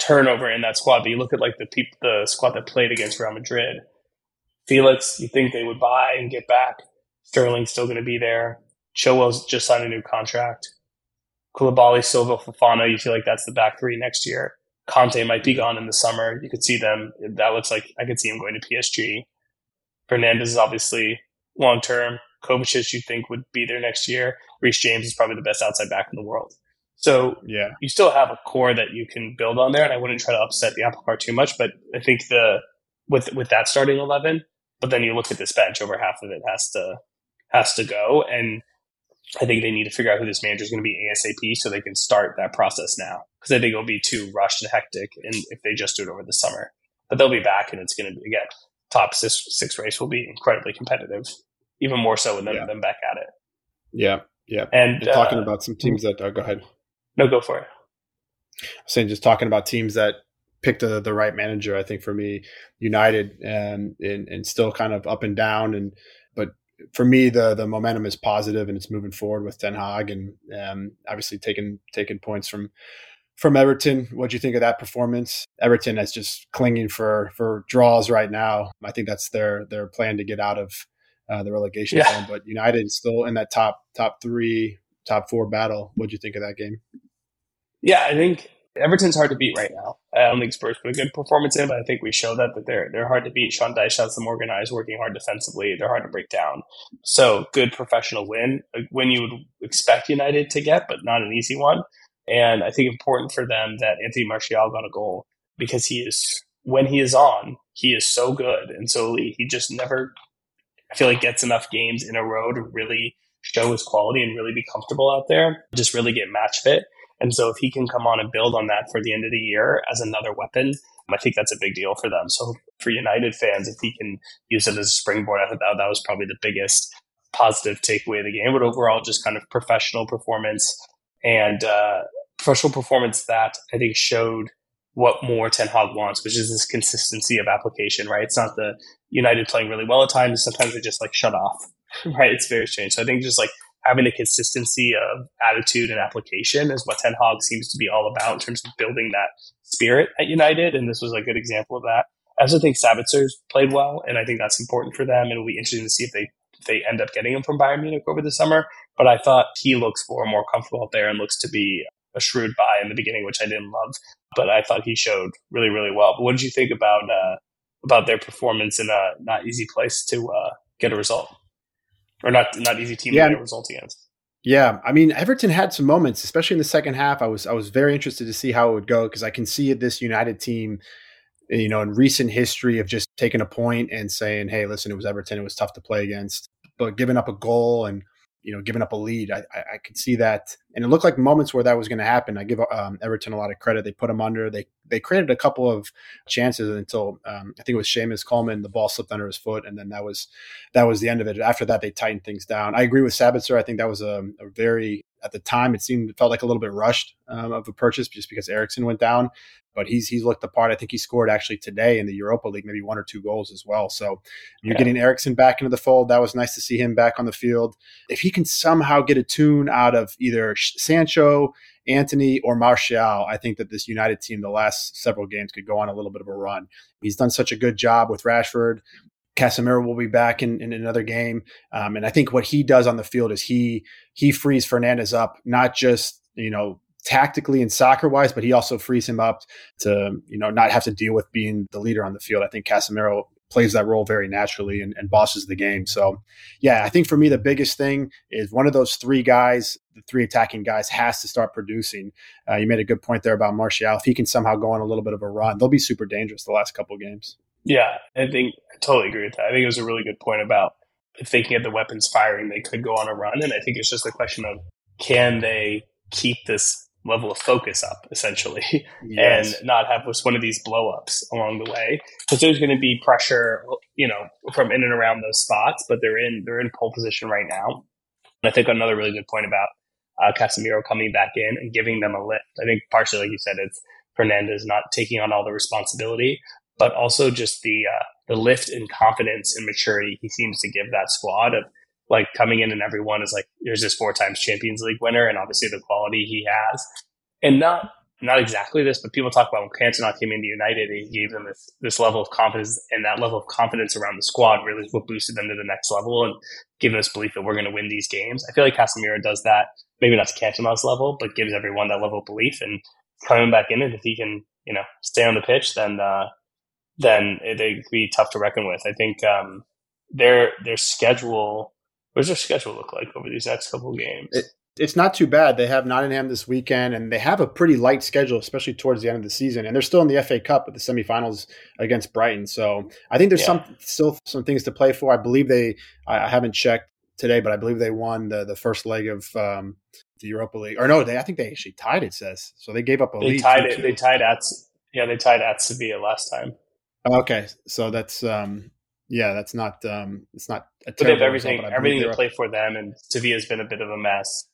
turnover in that squad. But you look at like the the squad that played against Real Madrid. Felix, you think they would buy and get back. Sterling's still going to be there. Chilwell's just signed a new contract. Koulibaly, Silva, Fofana, you feel like that's the back three next year. Kanté might be gone in the summer. You could see them. That looks like I could see him going to PSG. Fernandes is obviously long term. Kovacic, you think, would be there next year. Reece James is probably the best outside back in the world. So yeah, you still have a core that you can build on there, and I wouldn't try to upset the apple cart too much. But I think the with with that starting eleven, but then you look at this bench, over half of it has to has to go, and I think they need to figure out who this manager is going to be ASAP so they can start that process now because I think it'll be too rushed and hectic, and if they just do it over the summer, but they'll be back, and it's going to be again top six, six race will be incredibly competitive, even more so with them, Yeah. them back at it. yeah, yeah. And And talking uh, about some teams that, oh, go ahead. No, go for it. saying just talking about teams that picked the, the right manager. I think for me, United um, and and still kind of up and down, and but for me the the momentum is positive and it's moving forward with Ten Hag and um, obviously taking taking points from from Everton. What do you think of that performance? Everton is just clinging for for draws right now. I think that's their their plan to get out of uh, the relegation Yeah. zone. But United is still in that top top three, top four battle. What do you think of that game? Yeah, I think Everton's hard to beat right now. I don't think Spurs put a good performance in, but I think we show that that they're they're hard to beat. Sean Dyche has them organized, working hard defensively. They're hard to break down. So good professional win, a win you would expect United to get, but not an easy one. And I think important for them that Anthony Martial got a goal because he is when he is on, he is so good and so elite. He just never, I feel like, gets enough games in a row to really show his quality and really be comfortable out there. Just really get match fit. And so if he can come on and build on that for the end of the year as another weapon, I think that's a big deal for them. So for United fans, if he can use it as a springboard, I thought that, that was probably the biggest positive takeaway of the game. But overall, just kind of professional performance and uh, professional performance that I think showed what more Ten Hag wants, which is this consistency of application, right? It's not the United playing really well at times. Sometimes they just like shut off, right? It's very strange. So I think just like having the consistency of attitude and application is what Ten Hag seems to be all about in terms of building that spirit at United. And this was a good example of that. I also think Sabitzer's played well, and I think that's important for them. It'll be interesting to see if they if they end up getting him from Bayern Munich over the summer. But I thought he looks more more comfortable out there and looks to be a shrewd buy in the beginning, which I didn't love. But I thought he showed really, really well. But what did you think about uh, about their performance in a not easy place to uh, get a result, or not not easy team Yeah. to get a result against? Yeah, I mean Everton had some moments, especially in the second half. I was I was very interested to see how it would go because I can see this United team, you know, in recent history of just taking a point and saying, "Hey, listen, it was Everton. It was tough to play against, but giving up a goal and you know giving up a lead, I, I, I could see that, and it looked like moments where that was going to happen. I give um, Everton a lot of credit. They put them under. They they created a couple of chances until um, I think it was Seamus Coleman. The ball slipped under his foot, and then that was that was the end of it. After that, they tightened things down. I agree with Sabitzer. I think that was a, a very at the time it seemed it felt like a little bit rushed um, of a purchase just because Eriksen went down. But he's he's looked the part. I think he scored actually today in the Europa League, maybe one or two goals as well. So you're Yeah. getting Eriksen back into the fold. That was nice to see him back on the field. If he can somehow get a tune out of either Sancho, Antony, or Martial, I think that this United team, the last several games, could go on a little bit of a run. He's done such a good job with Rashford. Casemiro will be back in, in another game, um, and I think what he does on the field is he he frees Fernandes up, not just you know tactically and soccer wise, but he also frees him up to you know not have to deal with being the leader on the field. I think Casemiro plays that role very naturally and, and bosses the game. So yeah, I think for me the biggest thing is one of those three guys, the three attacking guys, has to start producing. Uh, you made a good point there about Martial. If he can somehow go on a little bit of a run, they'll be super dangerous the last couple games. Yeah, I think I totally agree with that. I think it was a really good point about if they can get the weapons firing, they could go on a run. And I think it's just a question of can they keep this level of focus up, essentially, and not have just one of these blow ups along the way. Because there's going to be pressure, you know, from in and around those spots, but they're in they're in pole position right now. And I think another really good point about uh, Casemiro coming back in and giving them a lift. I think partially, like you said, it's Fernandes not taking on all the responsibility, but also just the uh, the lift in confidence and maturity he seems to give that squad of like coming in and everyone is like there's this four times Champions League winner and obviously the quality he has, and not not exactly this, but people talk about when Cantona came into United, he gave them this this level of confidence, and that level of confidence around the squad really what boosted them to the next level and giving us belief that we're going to win these games. I feel like Casemiro does that, maybe not to Cantona's level, but gives everyone that level of belief and coming back in, and if he can, you know, stay on the pitch, then uh, then it, it could be tough to reckon with. I think um, their their schedule. What does their schedule look like over these next couple of games? It- It's not too bad. They have Nottingham this weekend, and they have a pretty light schedule, especially towards the end of the season. And they're still in the FA Cup with the semifinals against Brighton. So I think there's yeah. some still some things to play for. I believe they. I haven't checked today, but I believe they won the the first leg of um, the Europa League. Or no, they I think they actually tied. It says so. They gave up a they lead. Tied it. They tied at yeah. They tied at Sevilla last time. Okay, so that's um, yeah, that's not um, it's not. A but they have everything result, everything to play for them, and Sevilla's been a bit of a mess.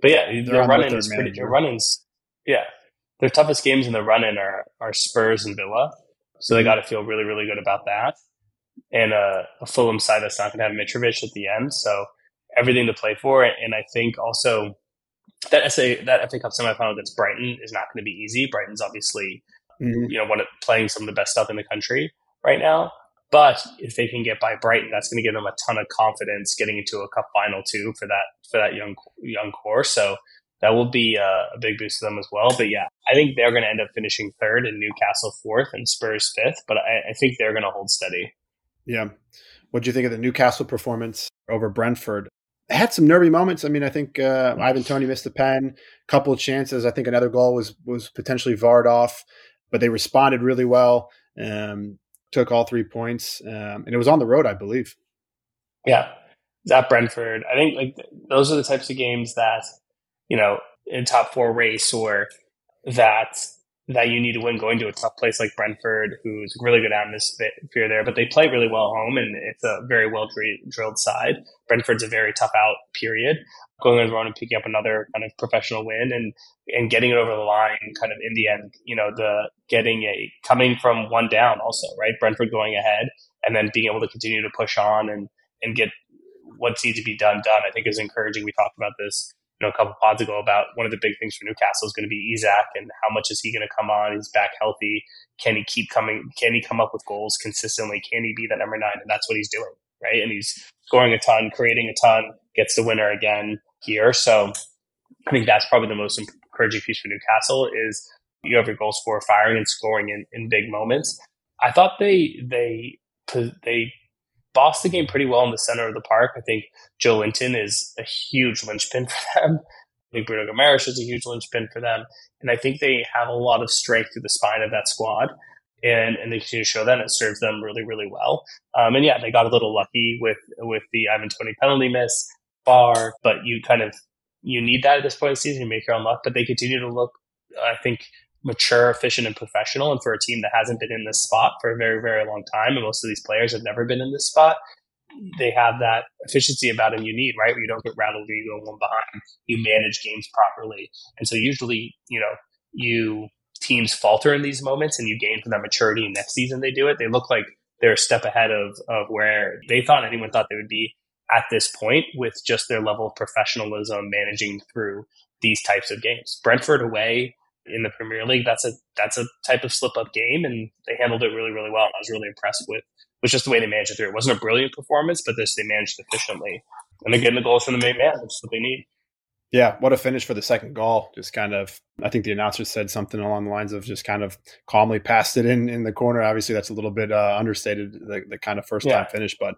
But yeah, their run-in is pretty. Their run-ins, yeah, their toughest games in the run-in are are Spurs and Villa, so they mm-hmm. got to feel really really good about that. And uh, a Fulham side that's not going to have Mitrovic at the end, so everything to play for. And I think also that SA that FA Cup semifinal against Brighton is not going to be easy. Brighton's obviously mm-hmm. you know one of, playing some of the best stuff in the country right now. But if they can get by Brighton, that's going to give them a ton of confidence getting into a cup final too for that for that young young core. So that will be a, a big boost to them as well. But yeah, I think they're going to end up finishing third and Newcastle fourth and Spurs fifth. But I, I think they're going to hold steady. Yeah. What do you think of the Newcastle performance over Brentford? I had some nervy moments. I mean, I think uh, Ivan Toney missed a pen, couple of chances. I think another goal was was potentially varred off, but they responded really well. Um, took all three points, um, and it was on the road, I believe. Yeah, that Brentford. I think like those are the types of games that you know in top four race or that that you need to win going to a tough place like Brentford, who's really good atmosphere there, but they play really well home and it's a very well drilled side. Brentford's a very tough out period. Going on the road and picking up another kind of professional win and, and getting it over the line kind of in the end, you know, the getting a coming from one down also, right? Brentford going ahead and then being able to continue to push on and, and get what needs to be done done, I think is encouraging. We talked about this you know, a couple pods ago about one of the big things for Newcastle is going to be Isak and how much is he going to come on? He's back healthy. Can he keep coming? Can he come up with goals consistently? Can he be that number nine? And that's what he's doing, right? And he's scoring a ton, creating a ton, gets the winner again here. So I think that's probably the most encouraging piece for Newcastle is you have your goal scorer firing and scoring in, in big moments. I thought they they they bossed the game pretty well in the center of the park. I think Joelinton is a huge linchpin for them. I think Bruno Guimaraes is a huge linchpin for them. And I think they have a lot of strength through the spine of that squad. And, and they continue to show that and it serves them really, really well. Um, and yeah, they got a little lucky with, with the Ivan Toney penalty miss bar, but you kind of, you need that at this point in the season. You make your own luck, but they continue to look, I think, mature, efficient, and professional. And for a team that hasn't been in this spot for a very, very long time, and most of these players have never been in this spot, they have that efficiency about them you need, right? Where you don't get rattled or you go one behind. You manage games properly. And so usually, you know, you teams falter in these moments and you gain from that maturity next season they do it. They look like they're a step ahead of, of where they thought anyone thought they would be at this point with just their level of professionalism managing through these types of games. Brentford away in the Premier League, that's a that's a type of slip up game, and they handled it really really well. I was really impressed with with just the way they managed it through. It wasn't a brilliant performance, but this they managed efficiently, and they're getting the goals from the main man, which is what they need. Yeah, what a finish for the second goal. Just kind of, I think the announcer said something along the lines of just kind of calmly passed it in in the corner. Obviously, that's a little bit uh, understated, the, the kind of first time finish, but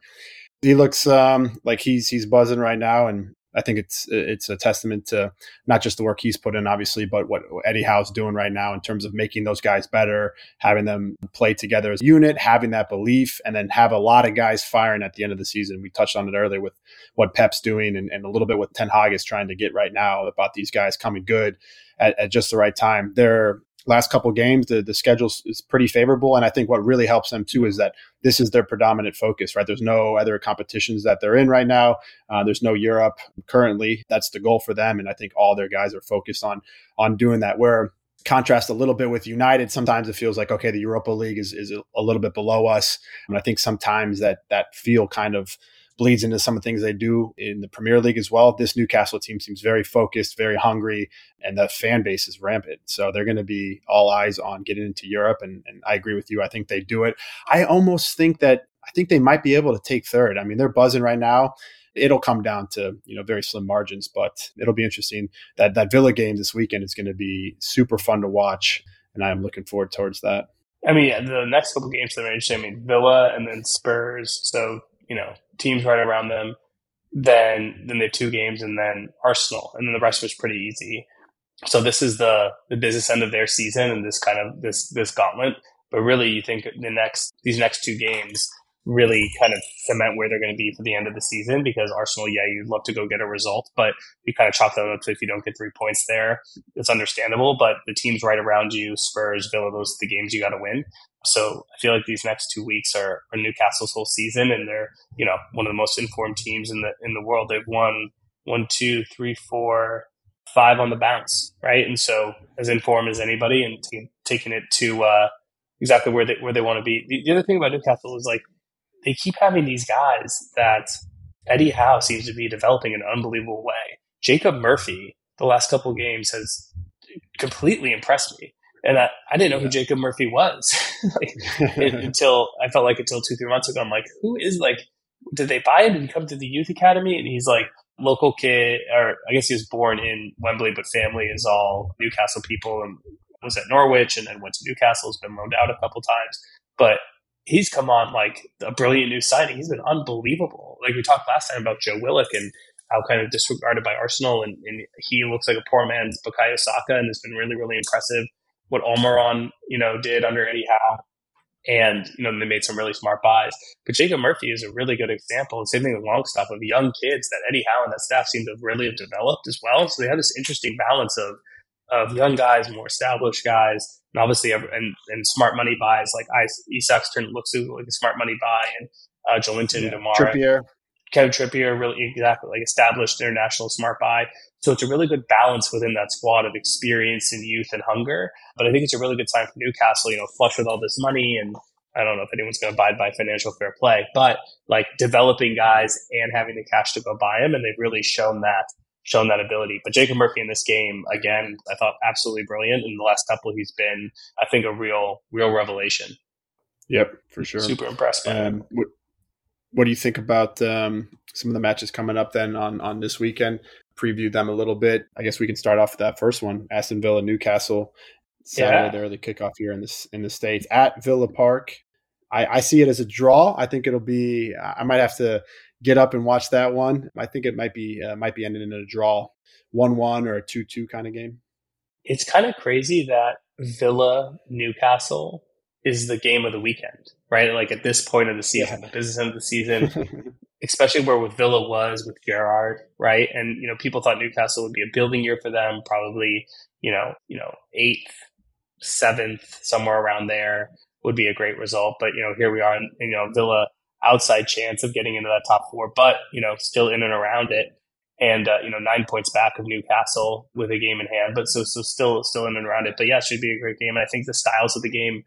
he looks um, like he's he's buzzing right now, and I think it's it's a testament to not just the work he's put in, obviously, but what Eddie Howe's doing right now in terms of making those guys better, having them play together as a unit, having that belief, and then have a lot of guys firing at the end of the season. We touched on it earlier with what Pep's doing, and, and a little bit what Ten Hag is trying to get right now about these guys coming good at, at just the right time. They're last couple games, the, the schedule is pretty favorable. And I think what really helps them too is that this is their predominant focus, right? There's no other competitions that they're in right now. Uh, there's no Europe currently. That's the goal for them. And I think all their guys are focused on, on doing that. Where contrast a little bit with United. Sometimes it feels like, okay, the Europa League is, is a little bit below us. And I think sometimes that, that feel kind of, bleeds into some of the things they do in the Premier League as well. This Newcastle team seems very focused, very hungry, and the fan base is rampant. So they're going to be all eyes on getting into Europe. And, and I agree with you. I think they do it. I almost think that I think they might be able to take third. I mean, they're buzzing right now. It'll come down to you know very slim margins, but it'll be interesting. That that Villa game this weekend is going to be super fun to watch, and I'm looking forward towards that. I mean, the next couple games that are interesting. I mean, Villa and then Spurs. So you know, teams right around them. then then they have two games, and then Arsenal, and then the rest was pretty easy. So this is the the business end of their season, and this kind of this this gauntlet. But really, you think the next these next two games really kind of cement where they're going to be for the end of the season because Arsenal, yeah, you'd love to go get a result, but you kind of chalk that up to if you don't get three points there, it's understandable. But the teams right around you, Spurs, Villa, those are the games you got to win. So I feel like these next two weeks are, are Newcastle's whole season, and they're you know one of the most informed teams in the in the world. They've won one, two, three, four, five on the bounce, right? And so as informed as anybody, and t- taking it to uh, exactly where they where they want to be. The, the other thing about Newcastle is like they keep having these guys that Eddie Howe seems to be developing in an unbelievable way. Jacob Murphy, the last couple games, has completely impressed me. And I, I didn't know who Jacob Murphy was like, until I felt like until two, three months ago. I'm like, who is like, did they buy him? Did he come to the youth academy? And he's like, local kid, or I guess he was born in Wembley, but family is all Newcastle people and was at Norwich and then went to Newcastle, has been loaned out a couple times. But he's come on like a brilliant new signing. He's been unbelievable. Like we talked last time about Joe Willock and how kind of disregarded by Arsenal, and, and he looks like a poor man's Bukayo Saka, and it's been really, really impressive what Almiron, you know, did under Eddie Howe. And, you know, they made some really smart buys. But Jacob Murphy is a really good example. Same thing with Longstaff of young kids that Eddie Howe and that staff seem to really have developed as well. So they have this interesting balance of of young guys, more established guys, and obviously and, and smart money buys like Isak's turn looks like a smart money buy, and uh, Joelinton, yeah. Demar, Trippier, Kevin Trippier, really exactly like established international smart buy. So it's a really good balance within that squad of experience and youth and hunger. But I think it's a really good sign for Newcastle. You know, flush with all this money and. I don't know if anyone's going to abide by financial fair play, but like developing guys and having the cash to go buy them. And they've really shown that shown that ability. But Jacob Murphy in this game, again, I thought absolutely brilliant. In the last couple, he's been, I think, a real, real revelation. Yep, for sure. Super impressed. Um, what, what, do you think about um, some of the matches coming up then on on this weekend? Preview them a little bit. I guess we can start off with that first one: Aston Villa, Newcastle. Saturday, yeah. there the kickoff here in this in the states at Villa Park. I, I see it as a draw. I think it'll be. I might have to get up and watch that one. I think it might be uh, might be ending in a draw, one one or a two two kind of game. It's kind of crazy that Villa Newcastle is the game of the weekend, right? Like at this point of the season, yeah. the business end of the season, especially where with Villa was with Gerrard, right? And you know, people thought Newcastle would be a building year for them, probably you know, you know, eighth, seventh, somewhere around there would be a great result. But you know, here we are, and you know, Villa outside chance of getting into that top four, but you know, still in and around it. And uh, you know, nine points back of Newcastle with a game in hand, but so so still still in and around it. But yeah, it should be a great game. And I think the styles of the game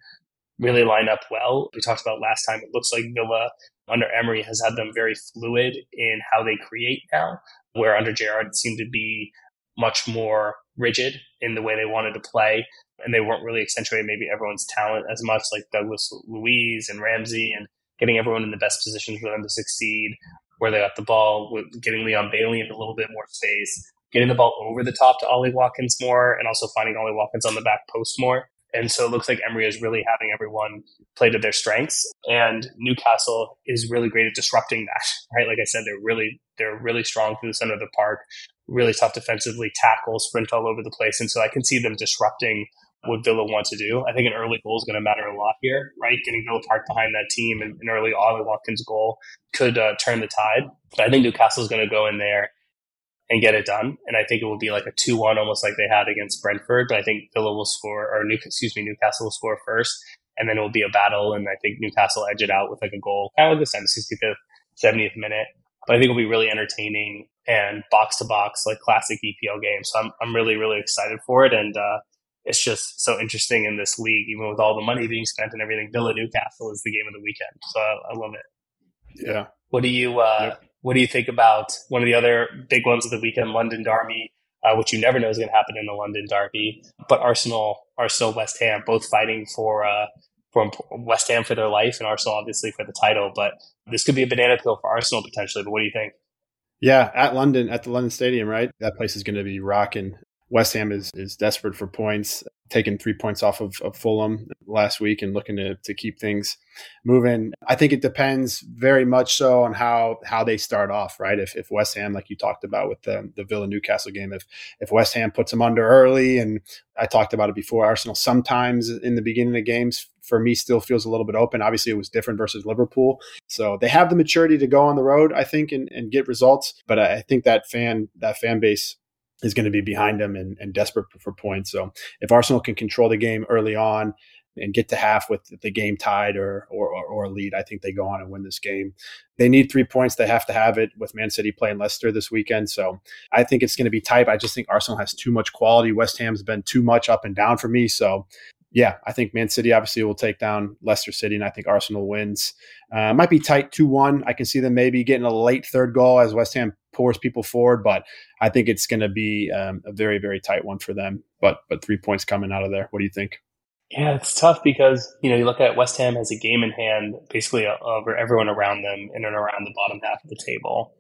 really line up well. We talked about last time. It looks like Villa under Emery has had them very fluid in how they create now, where under Gerrard it seemed to be much more rigid in the way they wanted to play. And they weren't really accentuating maybe everyone's talent as much, like Douglas Luiz and Ramsey and getting everyone in the best positions for them to succeed, where they got the ball, getting Leon Bailey in a little bit more space, getting the ball over the top to Ollie Watkins more, and also finding Ollie Watkins on the back post more. And so it looks like Emery is really having everyone play to their strengths. And Newcastle is really great at disrupting that, right? Like I said, they're really, they're really strong through the center of the park, really tough defensively, tackle, sprint all over the place. And so I can see them disrupting what Villa want to do. I think an early goal is going to matter a lot here, right? Getting Villa Park behind that team and an early Ollie Watkins goal could uh, turn the tide. But I think Newcastle is going to go in there and get it done. And I think it will be like a 2 1, almost like they had against Brentford. But I think Villa will score, or New, excuse me, Newcastle will score first. And then it will be a battle. And I think Newcastle edge it out with like a goal, kind of like the 65th, 70th minute. But I think it'll be really entertaining and box to box, like classic EPL game. So I'm, I'm really, really excited for it. And, uh, it's just so interesting in this league, even with all the money being spent and everything. Villa Newcastle is the game of the weekend, so I, I love it. Yeah. What do you uh, yep. What do you think about one of the other big ones of the weekend, London Derby, uh, which you never know is going to happen in the London Derby, but Arsenal are still West Ham, both fighting for uh, for West Ham for their life and Arsenal obviously for the title. But this could be a banana peel for Arsenal potentially. But what do you think? Yeah, at London, at the London Stadium, right? That place is going to be rocking West Ham is is desperate for points, taking three points off of, of Fulham last week and looking to to keep things moving. I think it depends very much so on how how they start off, right? If if West Ham, like you talked about with the the Villa Newcastle game, if if West Ham puts them under early, and I talked about it before, Arsenal sometimes in the beginning of games for me still feels a little bit open. Obviously, it was different versus Liverpool, so they have the maturity to go on the road, I think, and, and get results. But I think that fan that fan base is going to be behind them and, and desperate for points. So if Arsenal can control the game early on and get to half with the game tied or, or, or, lead, I think they go on and win this game. They need three points. They have to have it with Man City playing Leicester this weekend. So I think it's going to be tight. I just think Arsenal has too much quality. West Ham's been too much up and down for me. So yeah, I think Man City obviously will take down Leicester City, and I think Arsenal wins. Uh, might be tight 2 1. I can see them maybe getting a late third goal as West Ham pours people forward, but I think it's going to be um, a very, very tight one for them. But but three points coming out of there. What do you think? Yeah, it's tough because you know you look at West Ham as a game in hand, basically uh, over everyone around them in and around the bottom half of the table.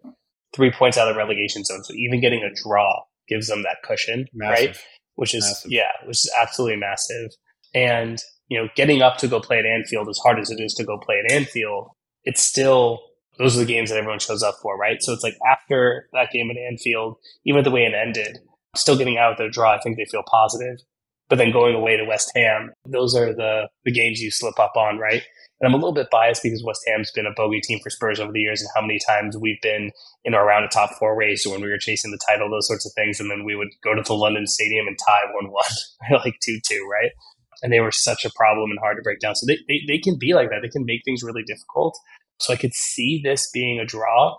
Three points out of the relegation zone, so even getting a draw gives them that cushion, massive. right? Which is massive. yeah, which is absolutely massive. And you know, getting up to go play at Anfield, as hard as it is to go play at Anfield, it's still those are the games that everyone shows up for, right? So it's like after that game at Anfield, even the way it ended, still getting out of their draw, I think they feel positive. But then going away to West Ham, those are the the games you slip up on, right? And I'm a little bit biased because West Ham's been a bogey team for Spurs over the years and how many times we've been in or around a top four race or when we were chasing the title, those sorts of things. And then we would go to the London Stadium and tie 1 1, like 2 2, right? And they were such a problem and hard to break down. So they, they, they can be like that. They can make things really difficult. So I could see this being a draw.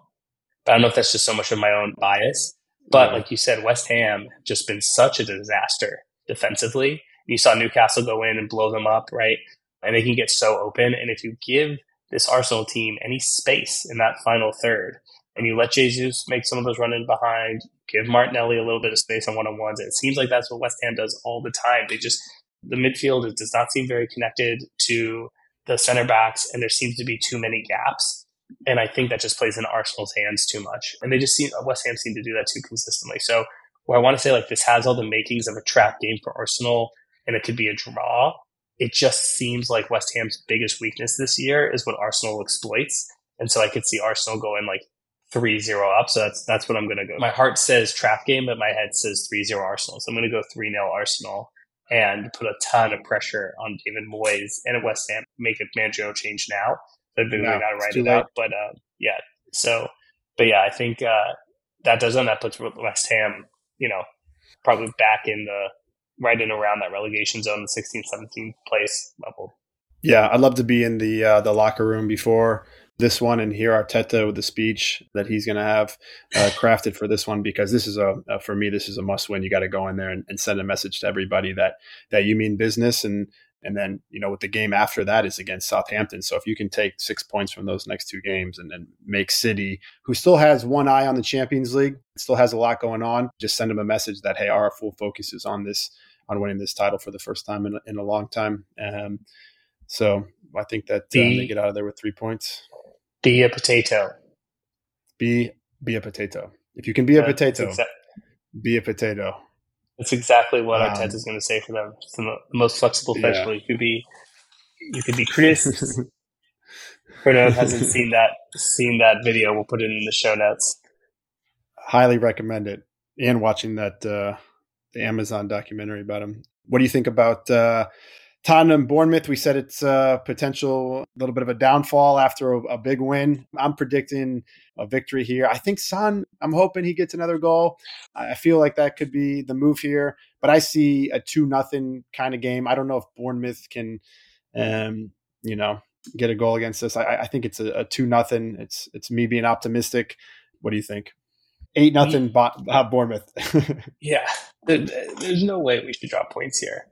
But I don't know if that's just so much of my own bias. But mm. like you said, West Ham just been such a disaster defensively. You saw Newcastle go in and blow them up, right? And they can get so open. And if you give this Arsenal team any space in that final third, and you let Jesus make some of those run in behind, give Martinelli a little bit of space on one on ones. It seems like that's what West Ham does all the time. They just the midfield does not seem very connected to the center backs, and there seems to be too many gaps. And I think that just plays in Arsenal's hands too much. And they just seem West Ham seem to do that too consistently. So where I want to say like this has all the makings of a trap game for Arsenal, and it could be a draw. It just seems like West Ham's biggest weakness this year is what Arsenal exploits. And so I could see Arsenal going like 3-0 up. So that's that's what I'm going to go. My heart says trap game, but my head says 3-0 Arsenal. So I'm going to go 3-0 Arsenal and put a ton of pressure on David Moyes and at West Ham. Make a managerial change now. They've been no, to write it out, but uh, yeah. So, but yeah, I think uh, that does on that puts West Ham, you know, probably back in the right in around that relegation zone, the 16th, 17th place level. Yeah, I'd love to be in the uh, the locker room before this one and hear Arteta with the speech that he's going to have uh, crafted for this one because this is a, a for me this is a must win. You got to go in there and, and, send a message to everybody that that you mean business and and then you know with the game after that is against Southampton. So if you can take six points from those next two games and then make City, who still has one eye on the Champions League, still has a lot going on, just send them a message that hey, our full focus is on this on winning this title for the first time in, in a long time. Um, so I think that um, they get out of there with three points. Be a potato. Be be a potato. If you can be a potato, exa- be a potato. That's exactly what um, is going to say for them. It's the most flexible vegetable yeah. you could be. You could be Chris. For anyone hasn't seen that seen that video, we'll put it in the show notes. Highly recommend it, and watching that uh, the Amazon documentary about him. What do you think about uh, Tottenham, Bournemouth, we said it's a potential a little bit of a downfall after a, a, big win. I'm predicting a victory here. I think Son, I'm hoping he gets another goal. I feel like that could be the move here, but I see a 2 nothing kind of game. I don't know if Bournemouth can, um, you know, get a goal against us. I, I think it's a, a 2 nothing. It's, it's me being optimistic. What do you think? Eight nothing, uh, Bournemouth. yeah, there's no way we should drop points here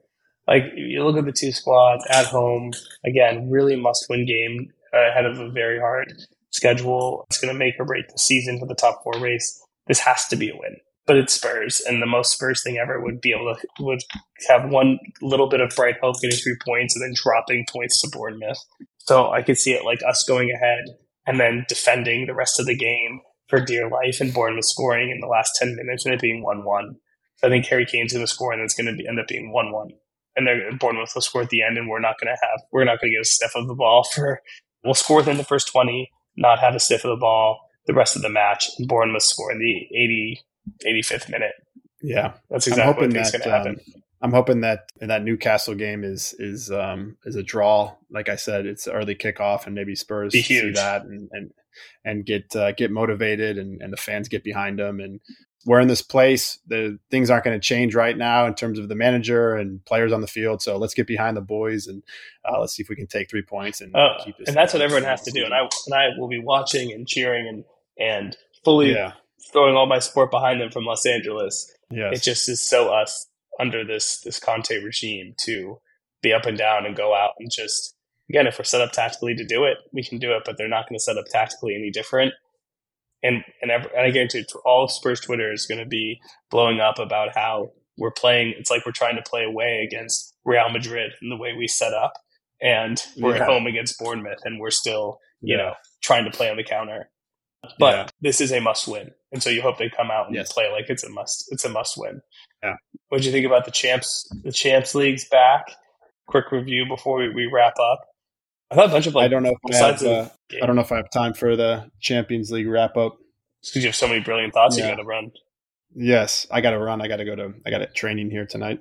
like you look at the two squads at home again, really must win game uh, ahead of a very hard schedule. It's going to make or break the season for the top four race. This has to be a win, but it's Spurs, and the most Spurs thing ever would be able to would have one little bit of bright hope, getting three points, and then dropping points to Bournemouth. So I could see it like us going ahead and then defending the rest of the game for dear life, and Bournemouth scoring in the last ten minutes and it being one one. So I think Harry Kane's going to score, and it's going to end up being one-one. And then Bournemouth will score at the end, and we're not going to have we're not going to get a sniff of the ball for. We'll score within the first twenty, not have a sniff of the ball the rest of the match, and Bournemouth score in the 80, 85th minute. Yeah, that's exactly what I think going to happen. Um, I'm hoping that that Newcastle game is is um, is a draw. Like I said, it's early kickoff, and maybe Spurs see that and and and get uh, get motivated, and, and the fans get behind them. And we're in this place. The things aren't going to change right now in terms of the manager and players on the field. So let's get behind the boys and uh, let's see if we can take three points and uh, keep this. And that's what everyone has to do. And I and I will be watching and cheering and and fully yeah. throwing all my support behind them from Los Angeles. Yes. It just is so us under this this Conte regime to be up and down and go out and just again if we're set up tactically to do it, we can do it, but they're not going to set up tactically any different. And and, every, and I guarantee all of Spurs Twitter is going to be blowing up about how we're playing. It's like we're trying to play away against Real Madrid in the way we set up, and we're yeah. at home against Bournemouth, and we're still you yeah. know trying to play on the counter. But yeah. this is a must win, and so you hope they come out and yes. play like it's a must. It's a must win. Yeah. What do you think about the champs? The champs leagues back. Quick review before we, we wrap up. I thought a bunch of like. I don't know. If I, have, uh, I don't know if I have time for the Champions League wrap up. Because you have so many brilliant thoughts yeah. you got to run. Yes, I got to run. I got to go to. I got a training here tonight.